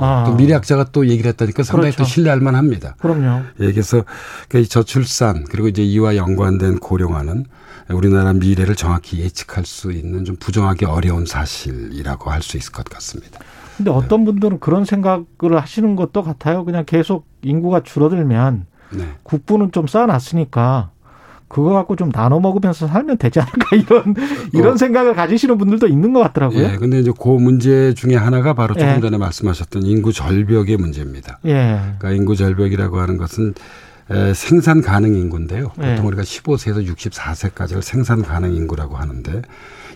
아. 또 미래학자가 또 얘기를 했다니까 상당히 그렇죠. 또 신뢰할 만합니다. 그럼요. 예, 그래서 그 저출산 그리고 이제 이와 연관된 고령화는 우리나라 미래를 정확히 예측할 수 있는 좀 부정하기 어려운 사실이라고 할 수 있을 것 같습니다. 근데 어떤 분들은 그런 생각을 하시는 것도 같아요. 그냥 계속 인구가 줄어들면 네. 국부는 좀 쌓아놨으니까 그거 갖고 좀 나눠 먹으면서 살면 되지 않을까 이런 이런 어. 생각을 가지시는 분들도 있는 것 같더라고요. 예, 근데 이제 그 문제 중에 하나가 바로 조금 예. 전에 말씀하셨던 인구 절벽의 문제입니다. 예. 그러니까 인구 절벽이라고 하는 것은 에, 생산 가능 인구인데요. 예. 보통 우리가 15세에서 64세까지를 생산 가능 인구라고 하는데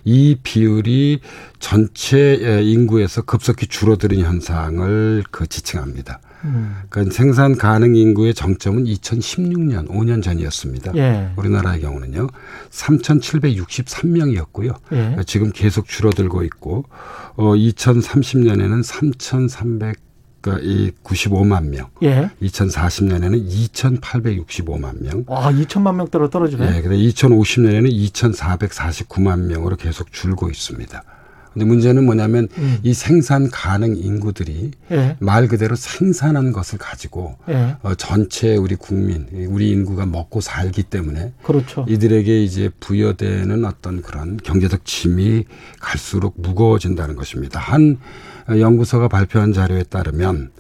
이 비율이 전체 에, 인구에서 급속히 줄어드는 현상을 그 지칭합니다. 음. 그러니까 생산 가능 인구의 정점은 2016년 5년 전이었습니다. 예. 우리나라의 경우는요. 3,763명이었고요. 예. 지금 계속 줄어들고 있고 어 2030년에는 3,300 95만 명. 예. 2040년에는 2,865만 명. 와, 2천만 명대로 떨어지네. 예, 근데 2050년에는 2,449만 명으로 계속 줄고 있습니다. 근데 문제는 뭐냐면 음. 이 생산 가능 인구들이 예. 말 그대로 생산한 것을 가지고 예. 어, 전체 우리 국민, 우리 인구가 먹고 살기 때문에 그렇죠. 이들에게 이제 부여되는 어떤 그런 경제적 짐이 갈수록 무거워진다는 것입니다. 한 연구소가 발표한 자료에 따르면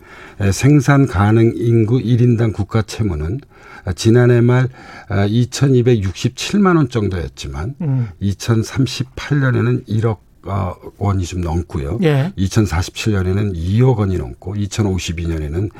생산 가능 인구 1인당 국가 채무는 지난해 말 2,267만 원 정도였지만 음. 2038년에는 1억 어, 원이 좀 넘고요. 예. 2047년에는 2억 원이 넘고 2052년에는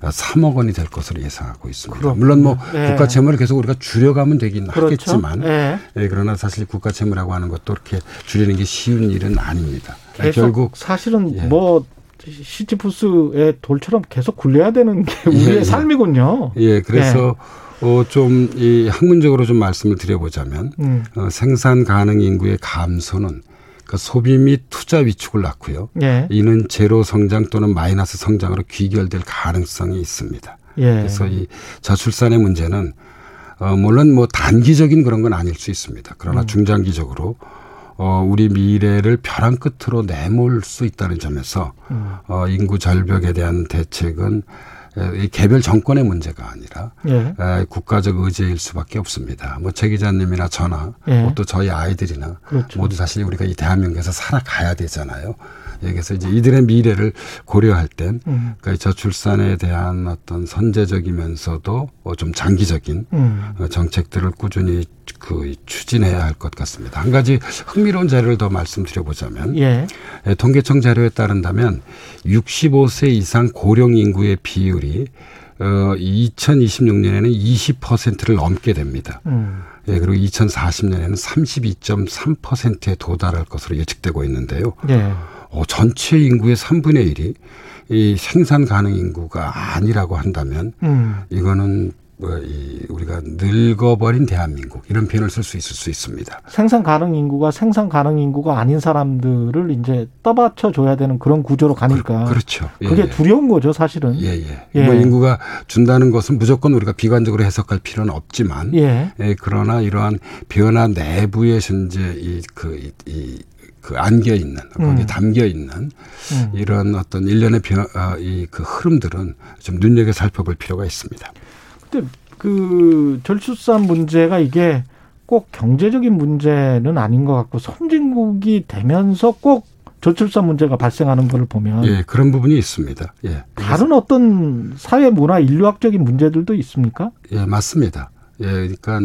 3억 원이 될 것으로 예상하고 있습니다. 그렇군요. 물론 뭐 예. 국가 채무를 계속 우리가 줄여가면 되긴 그렇죠. 하겠지만 예. 예, 그러나 사실 국가 채무라고 하는 것도 이렇게 줄이는 게 쉬운 일은 아닙니다. 예, 결국 사실은 예. 뭐 시지푸스의 돌처럼 계속 굴려야 되는 게 우리의 예, 예. 삶이군요. 예, 그래서 어, 좀, 이 학문적으로 좀 말씀을 드려보자면, 음. 어, 생산 가능 인구의 감소는 그 소비 및 투자 위축을 낳고요. 예. 이는 제로 성장 또는 마이너스 성장으로 귀결될 가능성이 있습니다. 예. 그래서 이 저출산의 문제는 어, 물론 뭐 단기적인 그런 건 아닐 수 있습니다. 그러나 음. 중장기적으로 어, 우리 미래를 벼랑 끝으로 내몰 수 있다는 점에서 음. 어, 인구 절벽에 대한 대책은 에, 이 개별 정권의 문제가 아니라 예. 에, 국가적 의제일 수밖에 없습니다. 뭐 최 기자님이나 저나 예. 뭐 또 저희 아이들이나 그렇죠. 모두 사실 우리가 이 대한민국에서 살아가야 되잖아요. 예, 그래서 이제 이들의 미래를 고려할 땐 음. 그러니까 저출산에 대한 어떤 선제적이면서도 어, 좀 장기적인 음. 어, 정책들을 꾸준히 그 추진해야 할 것 같습니다. 한 가지 흥미로운 자료를 더 말씀드려보자면 예. 예, 통계청 자료에 따른다면 65세 이상 고령 인구의 비율이 어 2026년에는 20%를 넘게 됩니다. 음. 예, 그리고 2040년에는 32.3%에 도달할 것으로 예측되고 있는데요. 예. 어, 전체 인구의 3분의 1이 이 생산 가능 인구가 아니라고 한다면 음. 이거는 뭐, 이 우리가 늙어버린 대한민국 이런 표현을 쓸 수 있을 수 있습니다. 생산 가능 인구가 생산 가능 인구가 아닌 사람들을 이제 떠받쳐 줘야 되는 그런 구조로 가니까 그, 렇죠 그게 두려운 거죠, 사실은. 예, 예. 예. 뭐 인구가 준다는 것은 무조건 우리가 비관적으로 해석할 필요는 없지만, 예. 그러나 이러한 변화 내부에 현재 이그 이, 이, 그 안겨 있는 거기에 음. 담겨 있는 음. 이런 어떤 일련의 변, 아, 이그 흐름들은 좀 눈여겨 살펴볼 필요가 있습니다. 근데 그 절출산 문제가 이게 꼭 경제적인 문제는 아닌 것 같고 선진국이 되면서 꼭 저출산 문제가 발생하는 걸 보면 예, 그런 부분이 있습니다. 예. 다른 어떤 사회 문화 인류학적인 문제들도 있습니까? 예, 맞습니다. 예, 그러니까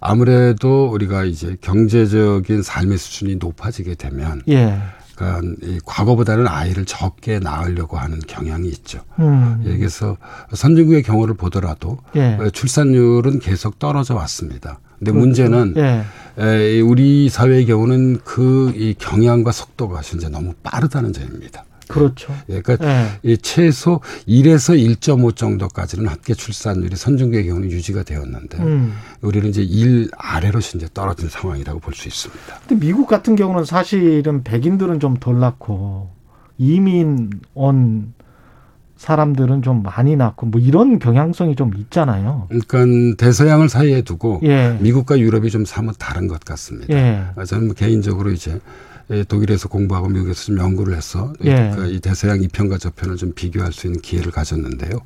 아무래도 우리가 이제 경제적인 삶의 수준이 높아지게 되면 예. 그러니까 이 과거보다는 아이를 적게 낳으려고 하는 경향이 있죠. 음. 예, 그래서 선진국의 경우를 보더라도 예. 어, 출산율은 계속 떨어져 왔습니다. 근데 그렇죠. 문제는 예. 에, 우리 사회의 경우는 그 이 경향과 속도가 현재 너무 빠르다는 점입니다. 그렇죠. 예, 그러니까 예. 이 최소 1에서 1.5 정도까지는 함께 출산율이 선진국의 경우는 유지가 되었는데 음. 우리는 이제 1 아래로 현재 떨어진 상황이라고 볼 수 있습니다. 근데 미국 같은 경우는 사실은 백인들은 좀 덜 낳고 이민 온 사람들은 좀 많이 낳고 뭐 이런 경향성이 좀 있잖아요. 그러니까 대서양을 사이에 두고 예. 미국과 유럽이 좀 사뭇 다른 것 같습니다. 예. 아, 저는 뭐 개인적으로 이제 예, 독일에서 공부하고 미국에서 좀 연구를 해서 예. 그이 대서양 이편과 저편을 좀 비교할 수 있는 기회를 가졌는데요.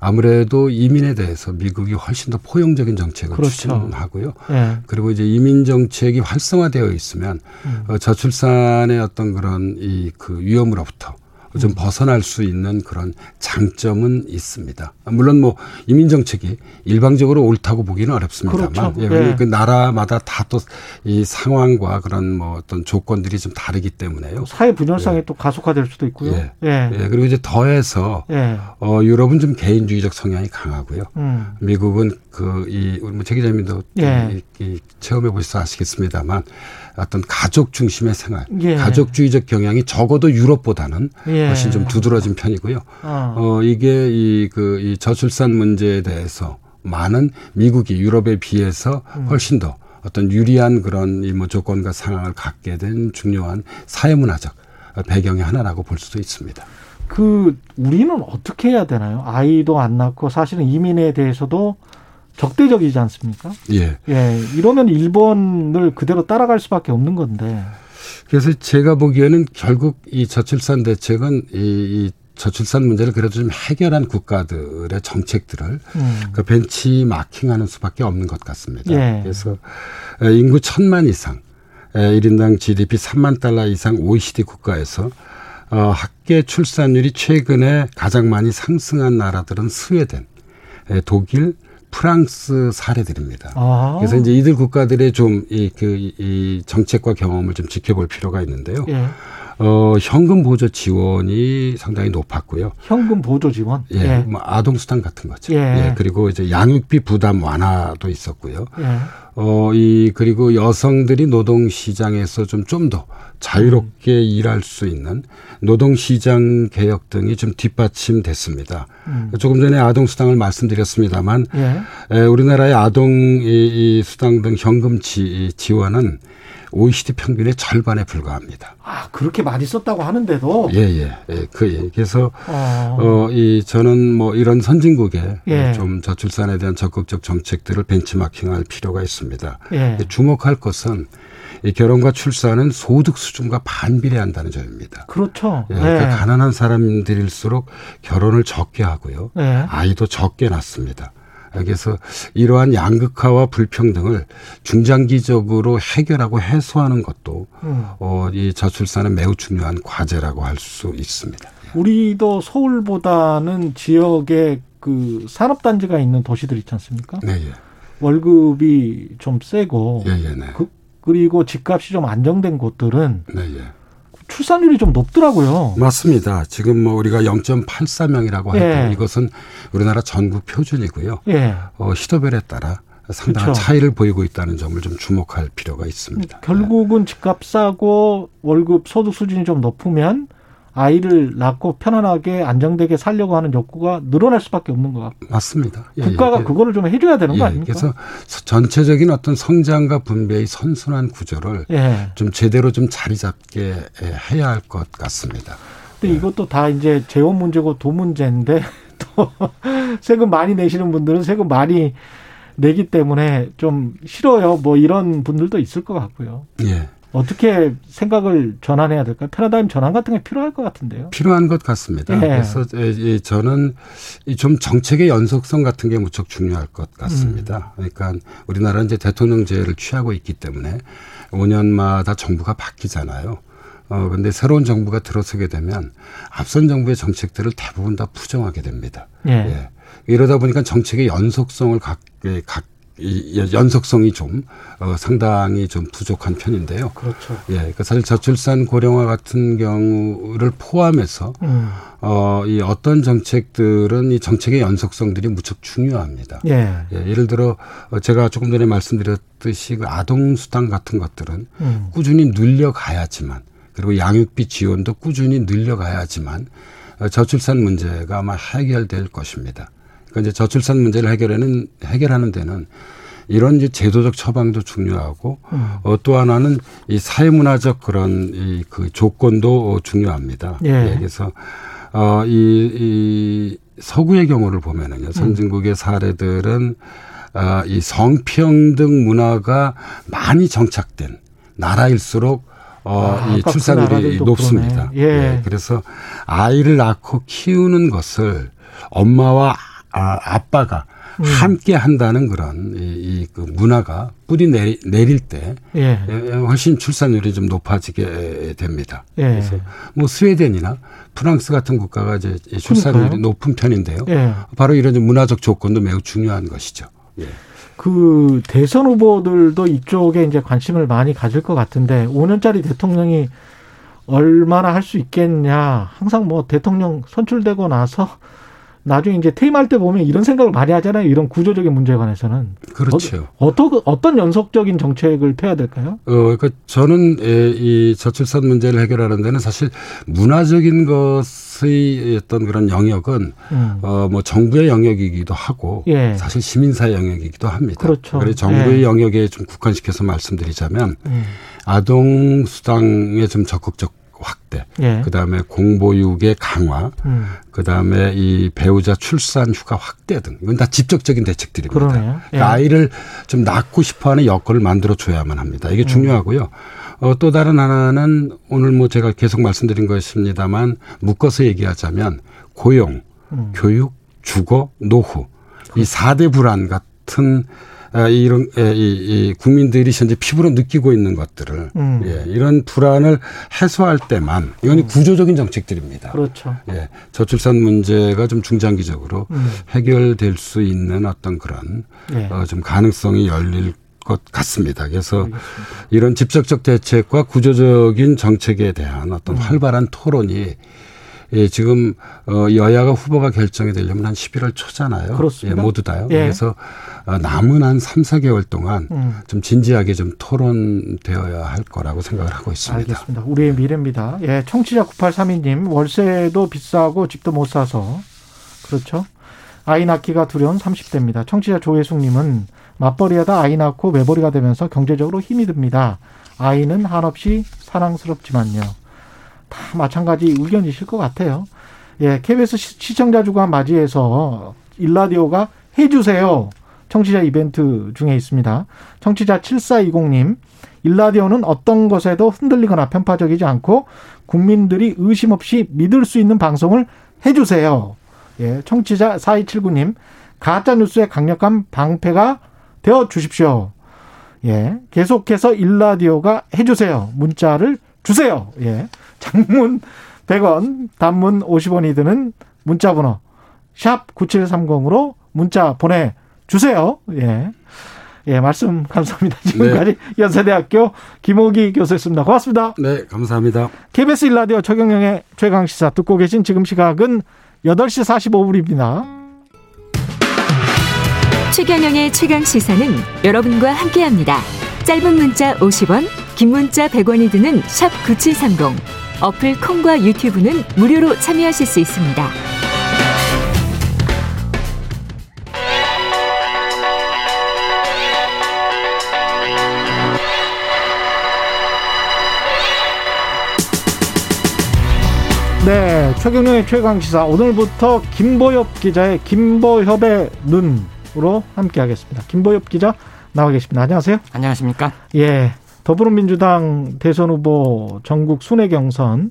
아무래도 이민에 대해서 미국이 훨씬 더 포용적인 정책을 그렇죠. 추진하고요. 예. 그리고 이제 이민 정책이 활성화되어 있으면 음. 어, 저출산의 어떤 그런 이 그 위험으로부터 좀 벗어날 수 있는 그런 장점은 있습니다. 물론 뭐 이민 정책이 일방적으로 옳다고 보기는 어렵습니다만, 그렇죠. 예, 예. 그 나라마다 다 또 이 상황과 그런 뭐 어떤 조건들이 좀 다르기 때문에요. 사회 분열상이 또 가속화될 수도 있고요. 예. 예. 예, 그리고 이제 더해서 예. 어 유럽은 좀 개인주의적 성향이 강하고요. 음. 미국은 그이 우리 뭐 최 기자님도 예. 이, 이 체험해 보셔서 아시겠습니다만 어떤 가족 중심의 생활, 예. 가족주의적 경향이 적어도 유럽보다는 예. 훨씬 좀 두드러진 편이고요. 어. 어 이게 이 그 이 저출산 문제에 대해서 많은 미국이 유럽에 비해서 음. 훨씬 더 어떤 유리한 그런 이 뭐 조건과 상황을 갖게 된 중요한 사회문화적 배경의 하나라고 볼 수도 있습니다. 그 우리는 어떻게 해야 되나요? 아이도 안 낳고 사실은 이민에 대해서도 적대적이지 않습니까? 예. 예. 이러면 일본을 그대로 따라갈 수밖에 없는 건데. 그래서 제가 보기에는 결국 이 저출산 대책은 이, 이 저출산 문제를 그래도 좀 해결한 국가들의 정책들을 음. 그 벤치 마킹하는 수밖에 없는 것 같습니다. 예. 그래서 인구 천만 이상, 1인당 GDP 3만 달러 이상 OECD 국가에서 어, 학계 출산율이 최근에 가장 많이 상승한 나라들은 스웨덴, 에, 독일, 프랑스 사례들입니다. 아. 그래서 이제 이들 국가들의 좀이그이 정책과 경험을 좀 지켜볼 필요가 있는데요. 예. 어, 현금 보조 지원이 상당히 높았고요. 현금 보조 지원. 예, 뭐 아동 수당 같은 거죠. 예. 그리고 이제 양육비 부담 완화도 있었고요. 예. 어, 이 그리고 여성들이 노동 시장에서 좀 좀 더 자유롭게 일할 수 있는 노동 시장 개혁 등이 좀 뒷받침됐습니다. 음. 조금 전에 아동 수당을 말씀드렸습니다만 예. 에, 우리나라의 아동 이, 이 수당 등 현금 지, 지원은 OECD 평균의 절반에 불과합니다. 아, 그렇게 많이 썼다고 하는데도. 예, 예, 예. 그, 예. 그래서, 어. 어, 이, 저는 뭐 이런 선진국에 예. 좀 저출산에 대한 적극적 정책들을 벤치마킹 할 필요가 있습니다. 예. 주목할 것은 이 결혼과 출산은 소득 수준과 반비례한다는 점입니다. 그렇죠. 예, 예. 그러니까 가난한 사람들일수록 결혼을 적게 하고요. 예. 아이도 적게 낳습니다. 그래서 이러한 양극화와 불평등을 중장기적으로 해결하고 해소하는 것도 음. 어, 이 저출산은 매우 중요한 과제라고 할 수 있습니다. 우리도 서울보다는 지역에 그 산업단지가 있는 도시들 있지 않습니까? 네, 예. 월급이 좀 세고. 예, 예, 네. 그, 그리고 집값이 좀 안정된 곳들은 네, 예. 출산율이 좀 높더라고요. 맞습니다. 지금 뭐 우리가 0.84명이라고 해도 예. 이것은 우리나라 전국 표준이고요. 예. 어, 시도별에 따라 상당한 그렇죠. 차이를 보이고 있다는 점을 좀 주목할 필요가 있습니다. 결국은 집값 싸고 월급 소득 수준이 좀 높으면 아이를 낳고 편안하게 안정되게 살려고 하는 욕구가 늘어날 수밖에 없는 것 같고 맞습니다. 예, 국가가 예. 그거를 좀 해줘야 되는 거 예, 아닙니까? 그래서 전체적인 어떤 성장과 분배의 선순환 구조를 예. 좀 제대로 좀 자리 잡게 예, 해야 할 것 같습니다. 근데 이것도 다 이제 재원 문제고 돈 문제인데 또 세금 많이 내시는 분들은 세금 많이 내기 때문에 좀 싫어요. 뭐 이런 분들도 있을 것 같고요. 예. 어떻게 생각을 전환해야 될까요? 패러다임 전환 같은 게 필요할 것 같은데요. 필요한 것 같습니다. 예. 그래서 예, 예, 저는 이좀 정책의 연속성 같은 게 무척 중요할 것 음. 같습니다. 그러니까 우리나라는 이제 대통령제를 취하고 있기 때문에 5년마다 정부가 바뀌잖아요. 어, 근데 새로운 정부가 들어서게 되면 앞선 정부의 정책들을 대부분 다 부정하게 됩니다. 예. 이러다 보니까 정책의 연속성을 갖, 예, 갖, 이 연속성이 좀 어, 상당히 좀 부족한 편인데요. 그렇죠. 예, 그 사실 저출산 고령화 같은 경우를 포함해서 음. 어, 이 어떤 정책들은 이 정책의 연속성들이 무척 중요합니다. 예. 예, 예를 들어 어, 제가 조금 전에 말씀드렸듯이 그 아동 수당 같은 것들은 음. 꾸준히 늘려가야지만 그리고 양육비 지원도 꾸준히 늘려가야지만 어, 저출산 문제가 아마 해결될 것입니다. 그러니까 이제 저출산 문제를 해결하는 해결하는 데는 이런 이제 제도적 처방도 중요하고 음. 어, 또 하나는 이 사회문화적 그런 이 그 조건도 어, 중요합니다. 예. 그래서 어, 이, 이 서구의 경우를 보면은요, 선진국의 사례들은 아, 이 성평등 문화가 많이 정착된 나라일수록 어, 아, 이 출산율이 높습니다. 그러네. 예. 그래서 아이를 낳고 키우는 것을 엄마와 아, 아빠가 음. 함께 한다는 그런 이, 이그 문화가 뿌리 내리, 내릴 때 예. 예, 훨씬 출산율이 좀 높아지게 됩니다. 예. 그래서 뭐 스웨덴이나 프랑스 같은 국가가 이제 이 출산율이 그러니까요. 높은 편인데요. 예. 바로 이런 좀 문화적 조건도 매우 중요한 것이죠. 예. 그 대선 후보들도 이쪽에 이제 관심을 많이 가질 것 같은데 5년짜리 대통령이 얼마나 할 수 있겠냐. 항상 뭐 대통령 선출되고 나서 나중에 이제 퇴임할 때 보면 이런 생각을 많이 하잖아요. 이런 구조적인 문제에 관해서는. 그렇죠. 어, 어떤 어떤 연속적인 정책을 펴야 될까요? 어, 그러니까 저는 에, 이 저출산 문제를 해결하는 데는 사실 문화적인 것의 어떤 그런 영역은 음. 어, 뭐 정부의 영역이기도 하고 예. 사실 시민사회 영역이기도 합니다. 그렇죠. 그래서 정부의 예. 영역에 좀 국한시켜서 말씀드리자면 음. 아동 수당의 좀 적극적 확대, 예. 그 다음에 공보육의 강화, 음. 그 다음에 이 배우자 출산 휴가 확대 등 이건 다 직접적인 대책들입니다. 그러네요. 예. 그러니까 아이를 좀 낳고 싶어하는 여건을 만들어 줘야만 합니다. 음. 이게 중요하고요. 어, 또 다른 하나는 오늘 뭐 제가 계속 말씀드린 것입니다만 묶어서 얘기하자면 고용, 음. 교육, 주거, 노후 이 4대 불안 같은 아, 이런 에, 이, 이 국민들이 현재 피부로 느끼고 있는 것들을 음. 예, 이런 불안을 해소할 때만 이건 구조적인 정책들입니다. 그렇죠. 예, 저출산 문제가 좀 중장기적으로 음. 해결될 수 있는 어떤 그런 예. 어, 좀 가능성이 열릴 것 같습니다. 그래서 이런 직접적 대책과 구조적인 정책에 대한 어떤 음. 활발한 토론이 예, 지금 어, 여야가 후보가 결정이 되려면 한 11월 초잖아요. 그렇습니다. 예, 모두 다요. 예. 그래서 어, 남은 한 3, 4개월 동안 음. 좀 진지하게 좀 토론되어야 할 거라고 생각을 하고 있습니다. 알겠습니다. 우리의 미래입니다. 예, 청취자 9832님, 월세도 비싸고 집도 못 사서. 그렇죠. 아이 낳기가 두려운 30대입니다. 청취자 조혜숙님은 맞벌이하다 아이 낳고 매벌이가 되면서 경제적으로 힘이 듭니다. 아이는 한없이 사랑스럽지만요. 다 마찬가지 의견이실 것 같아요. 예, KBS 시- 시청자 주간 맞이해서 일라디오가 해주세요. 청취자 이벤트 중에 있습니다. 청취자 7420님, 일라디오는 어떤 것에도 흔들리거나 편파적이지 않고 국민들이 의심 없이 믿을 수 있는 방송을 해주세요. 예, 청취자 4279님, 가짜뉴스의 강력한 방패가 되어 주십시오. 예, 계속해서 일라디오가 해주세요. 문자를 주세요. 예, 장문 100원, 단문 50원이 드는 문자 번호, 샵 9730으로 문자 보내 주세요. 예. 예, 말씀 감사합니다. 지금까지 연세대학교 김호기 교수였습니다. 고맙습니다. 네, 감사합니다. KBS 일라디오 최경영의 최강 시사 듣고 계신 지금 시각은 8시 45분입니다. 최경영의 최강 시사는 여러분과 함께합니다. 짧은 문자 50원, 긴 문자 100원이 드는 샵 9730. 어플 콩과 유튜브는 무료로 참여하실 수 있습니다. 네, 최경영의 최강 시사 오늘부터 김보엽 기자의 김보협의 눈으로 함께하겠습니다. 김보엽 기자 나와 계십니다. 안녕하세요. 안녕하십니까? 예, 더불어민주당 대선 후보 전국 순회 경선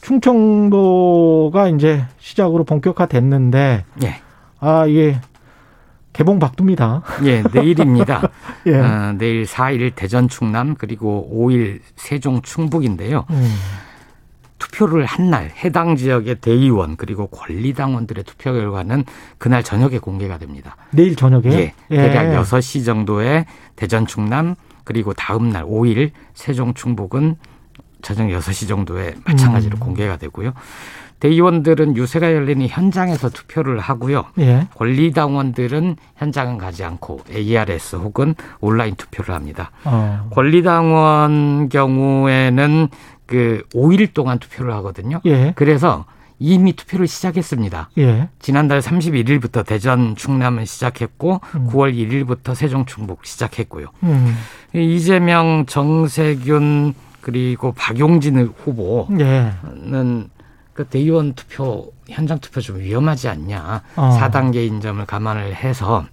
충청도가 이제 시작으로 본격화됐는데, 예. 아 이게 개봉 박두입니다. 예, 내일입니다. 예. 어, 내일 4일 대전 충남 그리고 5일 세종 충북인데요. 음. 투표를 한 날 해당 지역의 대의원 그리고 권리당원들의 투표 결과는 그날 저녁에 공개가 됩니다. 내일 저녁에? 예. 대략 예. 6시 정도에 대전 충남 그리고 다음 날 5일 세종 충북은 저녁 6시 정도에 마찬가지로 음. 공개가 되고요. 대의원들은 유세가 열리는 현장에서 투표를 하고요. 예. 권리당원들은 현장은 가지 않고 ARS 혹은 온라인 투표를 합니다. 어. 권리당원 경우에는 그 5일 동안 투표를 하거든요. 예. 그래서 이미 투표를 시작했습니다. 예. 지난달 31일부터 대전 충남은 시작했고 음. 9월 1일부터 세종 충북 시작했고요. 음. 이재명 정세균 그리고 박용진 후보는 예. 그 대의원 투표 현장 투표 좀 위험하지 않냐. 어. 4단계 인 점을 감안을 해서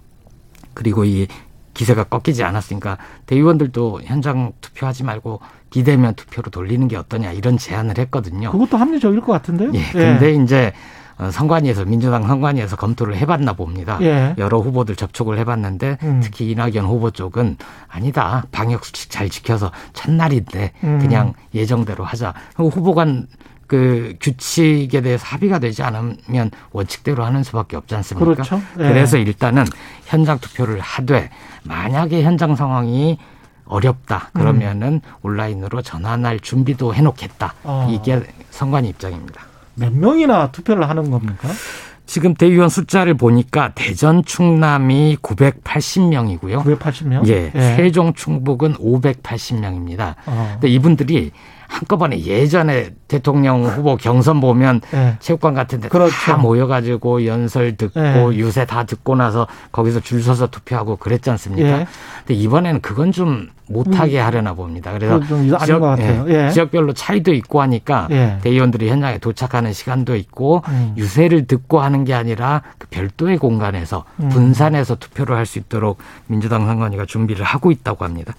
그리고 이 기세가 꺾이지 않았으니까 대의원들도 현장 투표하지 말고 비대면 투표로 돌리는 게 어떠냐 이런 제안을 했거든요. 그것도 합리적일 것 같은데요. 예. 근데 예. 이제 어, 선관위에서 민주당 선관위에서 검토를 해봤나 봅니다. 예. 여러 후보들 접촉을 해봤는데 음. 특히 이낙연 후보 쪽은 아니다 방역 수칙 잘 지켜서 첫날인데 음. 그냥 예정대로 하자. 후보 간 그 규칙에 대해서 합의가 되지 않으면 원칙대로 하는 수밖에 없지 않습니까? 그렇죠. 네. 그래서 일단은 현장 투표를 하되 만약에 현장 상황이 어렵다 그러면은 음. 온라인으로 전환할 준비도 해놓겠다 어. 이게 선관위 입장입니다. 몇 명이나 투표를 하는 겁니까? 지금 대의원 숫자를 보니까 대전 충남이 980명이고요. 980명? 예. 예. 세종 충북은 580명입니다. 어. 근데 이분들이 한꺼번에 예전에 대통령 후보 경선 보면 네. 체육관 같은데 그렇죠. 다 모여가지고 연설 듣고 네. 유세 다 듣고 나서 거기서 줄 서서 투표하고 그랬지 않습니까? 네. 근데 이번에는 그건 좀 못하게 음. 하려나 봅니다. 그래서 지역, 예, 지역별로 차이도 있고 하니까 예. 대의원들이 현장에 도착하는 시간도 있고 음. 유세를 듣고 하는 게 아니라 그 별도의 공간에서 음. 분산해서 투표를 할 수 있도록 민주당 선관위가 준비를 하고 있다고 합니다.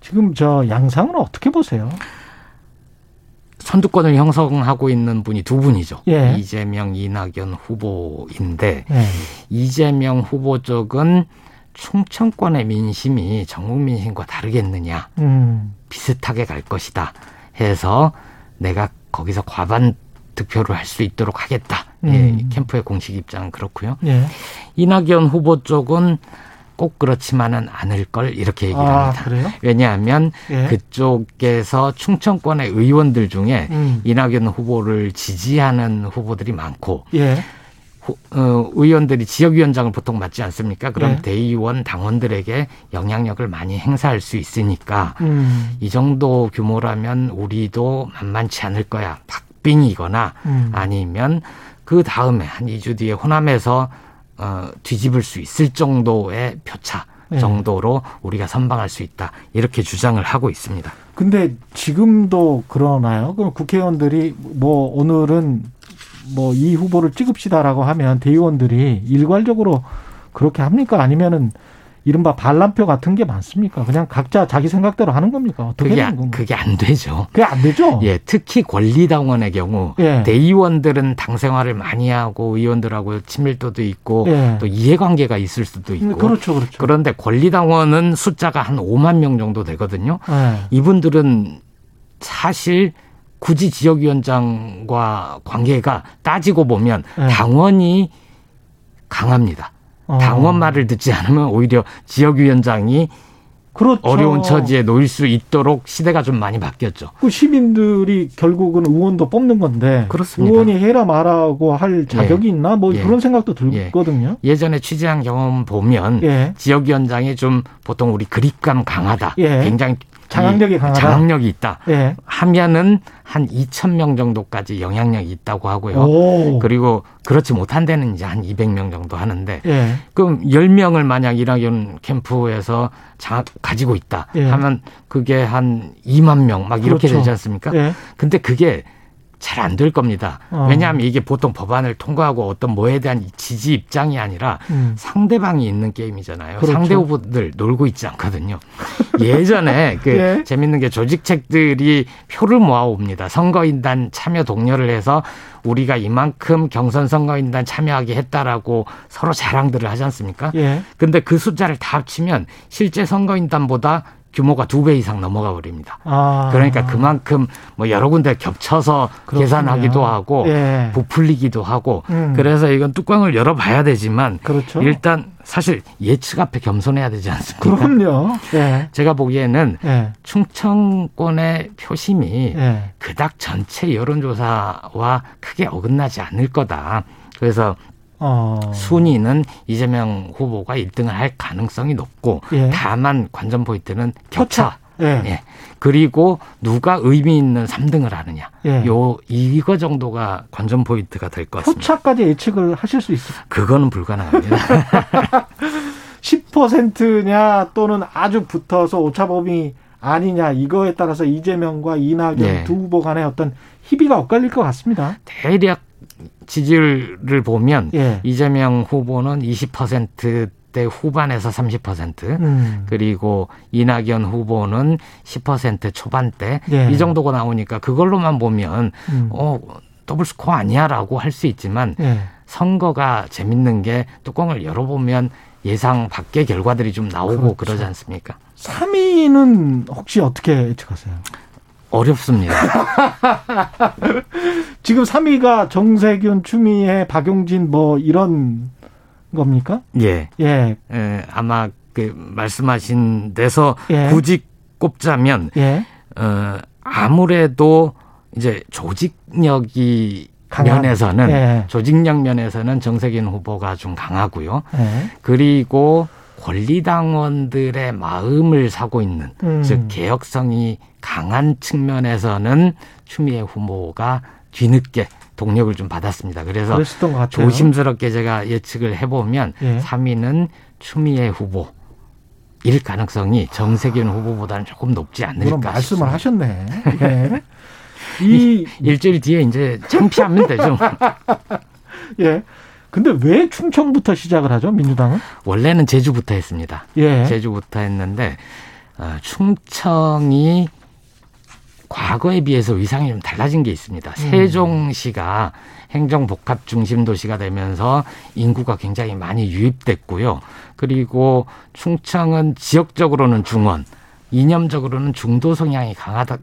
지금 저 양상은 어떻게 보세요? 선두권을 형성하고 있는 분이 두 분이죠. 예. 이재명, 이낙연 후보인데 예. 이재명 후보 쪽은 충청권의 민심이 전국 민심과 다르겠느냐, 음. 비슷하게 갈 것이다 해서 내가 거기서 과반 득표를 할 수 있도록 하겠다. 예, 음. 예, 캠프의 공식 입장은 그렇고요. 예. 이낙연 후보 쪽은 꼭 그렇지만은 않을 걸 이렇게 얘기를 아, 합니다. 그래요? 왜냐하면 예. 그쪽에서 충청권의 의원들 중에 음. 이낙연 후보를 지지하는 후보들이 많고 예. 후, 어, 의원들이 지역위원장을 보통 맡지 않습니까? 그럼 예. 대의원 당원들에게 영향력을 많이 행사할 수 있으니까 음. 이 정도 규모라면 우리도 만만치 않을 거야. 박빙이거나 음. 아니면 그 다음에 한 2주 뒤에 호남에서 어, 뒤집을 수 있을 정도의 표차 네. 정도로 우리가 선방할 수 있다 이렇게 주장을 하고 있습니다. 근데 지금도 그러나요? 그럼 국회의원들이 뭐 오늘은 뭐 이 후보를 찍읍시다라고 하면 대의원들이 일괄적으로 그렇게 합니까? 아니면은 이른바 반란표 같은 게 많습니까? 그냥 각자 자기 생각대로 하는 겁니까? 어떻게 그게, 되는 겁니까? 그게 안 되죠. 그게 안 되죠? 예, 특히 권리당원의 경우 예. 대의원들은 당 생활을 많이 하고 의원들하고 친밀도도 있고 예. 또 이해관계가 있을 수도 있고 그렇죠, 그렇죠. 그런데 권리당원은 숫자가 한 5만 명 정도 되거든요. 예. 이분들은 사실 굳이 지역위원장과 관계가 따지고 보면 예. 당원이 강합니다. 어. 당원 말을 듣지 않으면 오히려 지역위원장이 그렇죠. 어려운 처지에 놓일 수 있도록 시대가 좀 많이 바뀌었죠. 그 시민들이 결국은 의원도 뽑는 건데 그렇습니다. 의원이 해라 말하고 할 자격이 예. 있나 뭐 예. 그런 생각도 들거든요. 예. 전에 취재한 경험 보면 예. 지역위원장이 좀 보통 우리 그립감 강하다. 예. 굉장히 장악력이 강하다. 장악력이 있다. 예. 하면은 한 2천 명 정도까지 영향력이 있다고 하고요. 오. 그리고 그렇지 못한 데는 이제 한 200명 정도 하는데 예. 그럼 10명을 만약 이낙연 캠프에서 장악 가지고 있다 예. 하면 그게 한 2만 명 막 이렇게 그렇죠. 되지 않습니까? 예. 근데 그게 잘 안 될 겁니다. 어. 왜냐하면 이게 보통 법안을 통과하고 어떤 뭐에 대한 지지 입장이 아니라 음. 상대방이 있는 게임이잖아요. 그렇죠. 상대 후보들 놀고 있지 않거든요. 예전에 그 예. 재밌는 게 조직책들이 표를 모아옵니다. 선거인단 참여 독려를 해서 우리가 이만큼 경선 선거인단 참여하게 했다라고 서로 자랑들을 하지 않습니까? 예. 근데 그 숫자를 다 합치면 실제 선거인단보다 규모가 두 배 이상 넘어가 버립니다. 아. 그러니까 그만큼 뭐 여러 군데 겹쳐서 그렇군요. 계산하기도 하고 예. 부풀리기도 하고 음. 그래서 이건 뚜껑을 열어봐야 되지만 그렇죠. 일단 사실 예측 앞에 겸손해야 되지 않습니까? 그럼요. 예. 제가 보기에는 예. 충청권의 표심이 예. 그닥 전체 여론조사와 크게 어긋나지 않을 거다. 그래서 어. 순위는 이재명 후보가 1등을 할 가능성이 높고 예. 다만 관전 포인트는 격차. 예. 예. 그리고 누가 의미 있는 3등을 하느냐. 예. 요 이거 정도가 관전 포인트가 될 것 같습니다. 표차까지 예측을 하실 수 있어요? 그거는 불가능합니다. 10%냐 또는 아주 붙어서 오차범위 아니냐 이거에 따라서 이재명과 이낙연 네. 두 후보 간의 어떤 희비가 엇갈릴 것 같습니다. 대략 지지율을 보면 예. 이재명 후보는 20%대 후반에서 30% 음. 그리고 이낙연 후보는 10% 초반대 예. 이 정도가 나오니까 그걸로만 보면 음. 어 더블 스코어 아니야라고 할 수 있지만 예. 선거가 재밌는 게 뚜껑을 열어보면 예상 밖의 결과들이 좀 나오고 그렇죠. 그러지 않습니까? 3위는 혹시 어떻게 예측하세요? 어렵습니다. 지금 3위가 정세균, 추미애, 박용진 뭐 이런 겁니까? 예. 예. 예 아마 그 말씀하신 데서 예. 굳이 꼽자면 예. 어 아무래도 이제 조직력이 강한. 면에서는 예. 조직력 면에서는 정세균 후보가 좀 강하고요. 예. 그리고 권리당원들의 마음을 사고 있는 음. 즉 개혁성이 강한 측면에서는 추미애 후보가 뒤늦게 동력을 좀 받았습니다. 그래서 조심스럽게 제가 예측을 해보면 예. 3위는 추미애 후보. 일 가능성이 정세균 후보보다는 조금 높지 않을까. 말씀을 하셨네. 예. 이 일주일 뒤에 이제 창피하면 되죠. 예. 근데 왜 충청부터 시작을 하죠, 민주당은? 원래는 제주부터 했습니다. 예. 제주부터 했는데 어, 충청이 과거에 비해서 위상이 좀 달라진 게 있습니다. 음. 세종시가 행정 복합 중심 도시가 되면서 인구가 굉장히 많이 유입됐고요. 그리고 충청은 지역적으로는 중원, 이념적으로는 중도 성향이 강하다,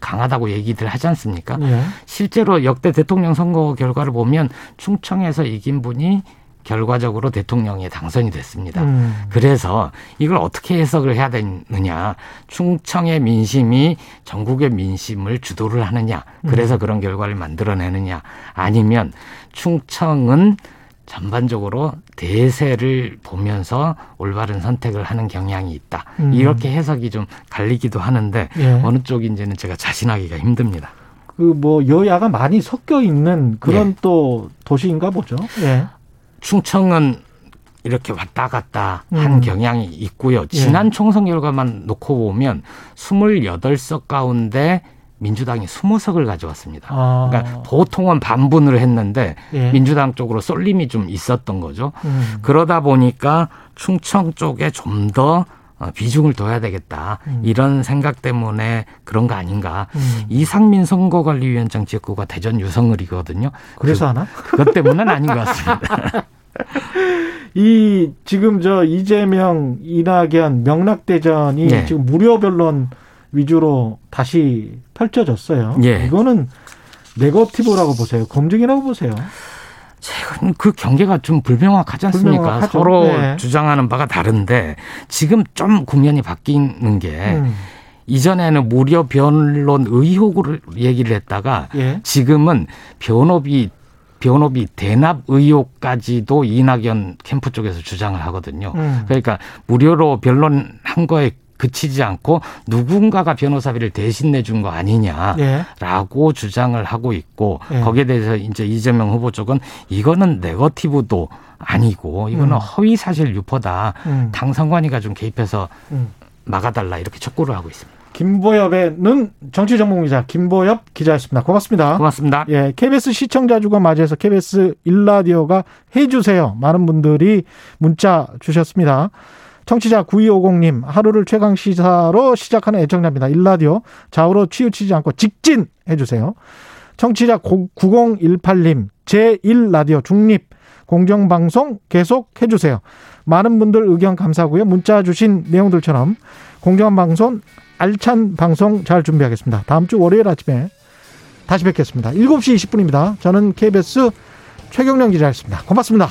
강하다고 얘기들 하지 않습니까? 예. 실제로 역대 대통령 선거 결과를 보면 충청에서 이긴 분이 결과적으로 대통령에 당선이 됐습니다. 음. 그래서 이걸 어떻게 해석을 해야 되느냐. 충청의 민심이 전국의 민심을 주도를 하느냐. 그래서 음. 그런 결과를 만들어내느냐. 아니면 충청은 전반적으로 대세를 보면서 올바른 선택을 하는 경향이 있다. 음. 이렇게 해석이 좀 갈리기도 하는데 예. 어느 쪽인지는 제가 자신하기가 힘듭니다. 그뭐 여야가 많이 섞여 있는 그런 예. 또 도시인가 보죠. 예. 충청은 이렇게 왔다 갔다 한 음. 경향이 있고요. 지난 예. 총선 결과만 놓고 보면 28석 가운데 민주당이 20석을 가져왔습니다. 아. 그러니까 보통은 반분을 했는데 예. 민주당 쪽으로 쏠림이 좀 있었던 거죠. 음. 그러다 보니까 충청 쪽에 좀더 어, 비중을 둬야 되겠다. 음. 이런 생각 때문에 그런 거 아닌가. 음. 이상민 선거관리위원장 지역구가 대전 유성을이거든요. 그래서 그, 하나? 그것 때문은 아닌 것 같습니다. 이 지금 저 이재명, 이낙연 명락대전이 네. 지금 무료 변론 위주로 다시 펼쳐졌어요. 예. 이거는 네거티브라고 보세요. 검증이라고 보세요. 최근 그 경계가 좀 불명확하지 않습니까? 불명확하죠. 서로 네. 주장하는 바가 다른데 지금 좀 국면이 바뀌는 게 음. 이전에는 무료 변론 의혹을 얘기를 했다가 예. 지금은 변호비 변호비 대납 의혹까지도 이낙연 캠프 쪽에서 주장을 하거든요. 음. 그러니까 무료로 변론한 거에 그치지 않고 누군가가 변호사비를 대신 내준 거 아니냐라고 예. 주장을 하고 있고 예. 거기에 대해서 이제 이재명 후보 쪽은 이거는 네거티브도 아니고 이거는 음. 허위 사실 유포다. 음. 당선관위가 좀 개입해서 음. 막아달라 이렇게 촉구를 하고 있습니다. 김보엽의는 정치 전문 기자 김보엽 기자였습니다. 고맙습니다. 고맙습니다. 예, KBS 시청자 주간 맞이해서 KBS 일라디오가 해주세요. 많은 분들이 문자 주셨습니다. 청취자 9250님, 하루를 최강 시사로 시작하는 애청자입니다. 일라디오 좌우로 치우치지 않고 직진 해주세요. 청취자 9018님, 제1라디오 중립 공정방송 계속 해주세요. 많은 분들 의견 감사하고요. 문자 주신 내용들처럼 공정한 방송, 알찬 방송 잘 준비하겠습니다. 다음 주 월요일 아침에 다시 뵙겠습니다. 7시 20분입니다. 저는 KBS 최경령 기자였습니다. 고맙습니다.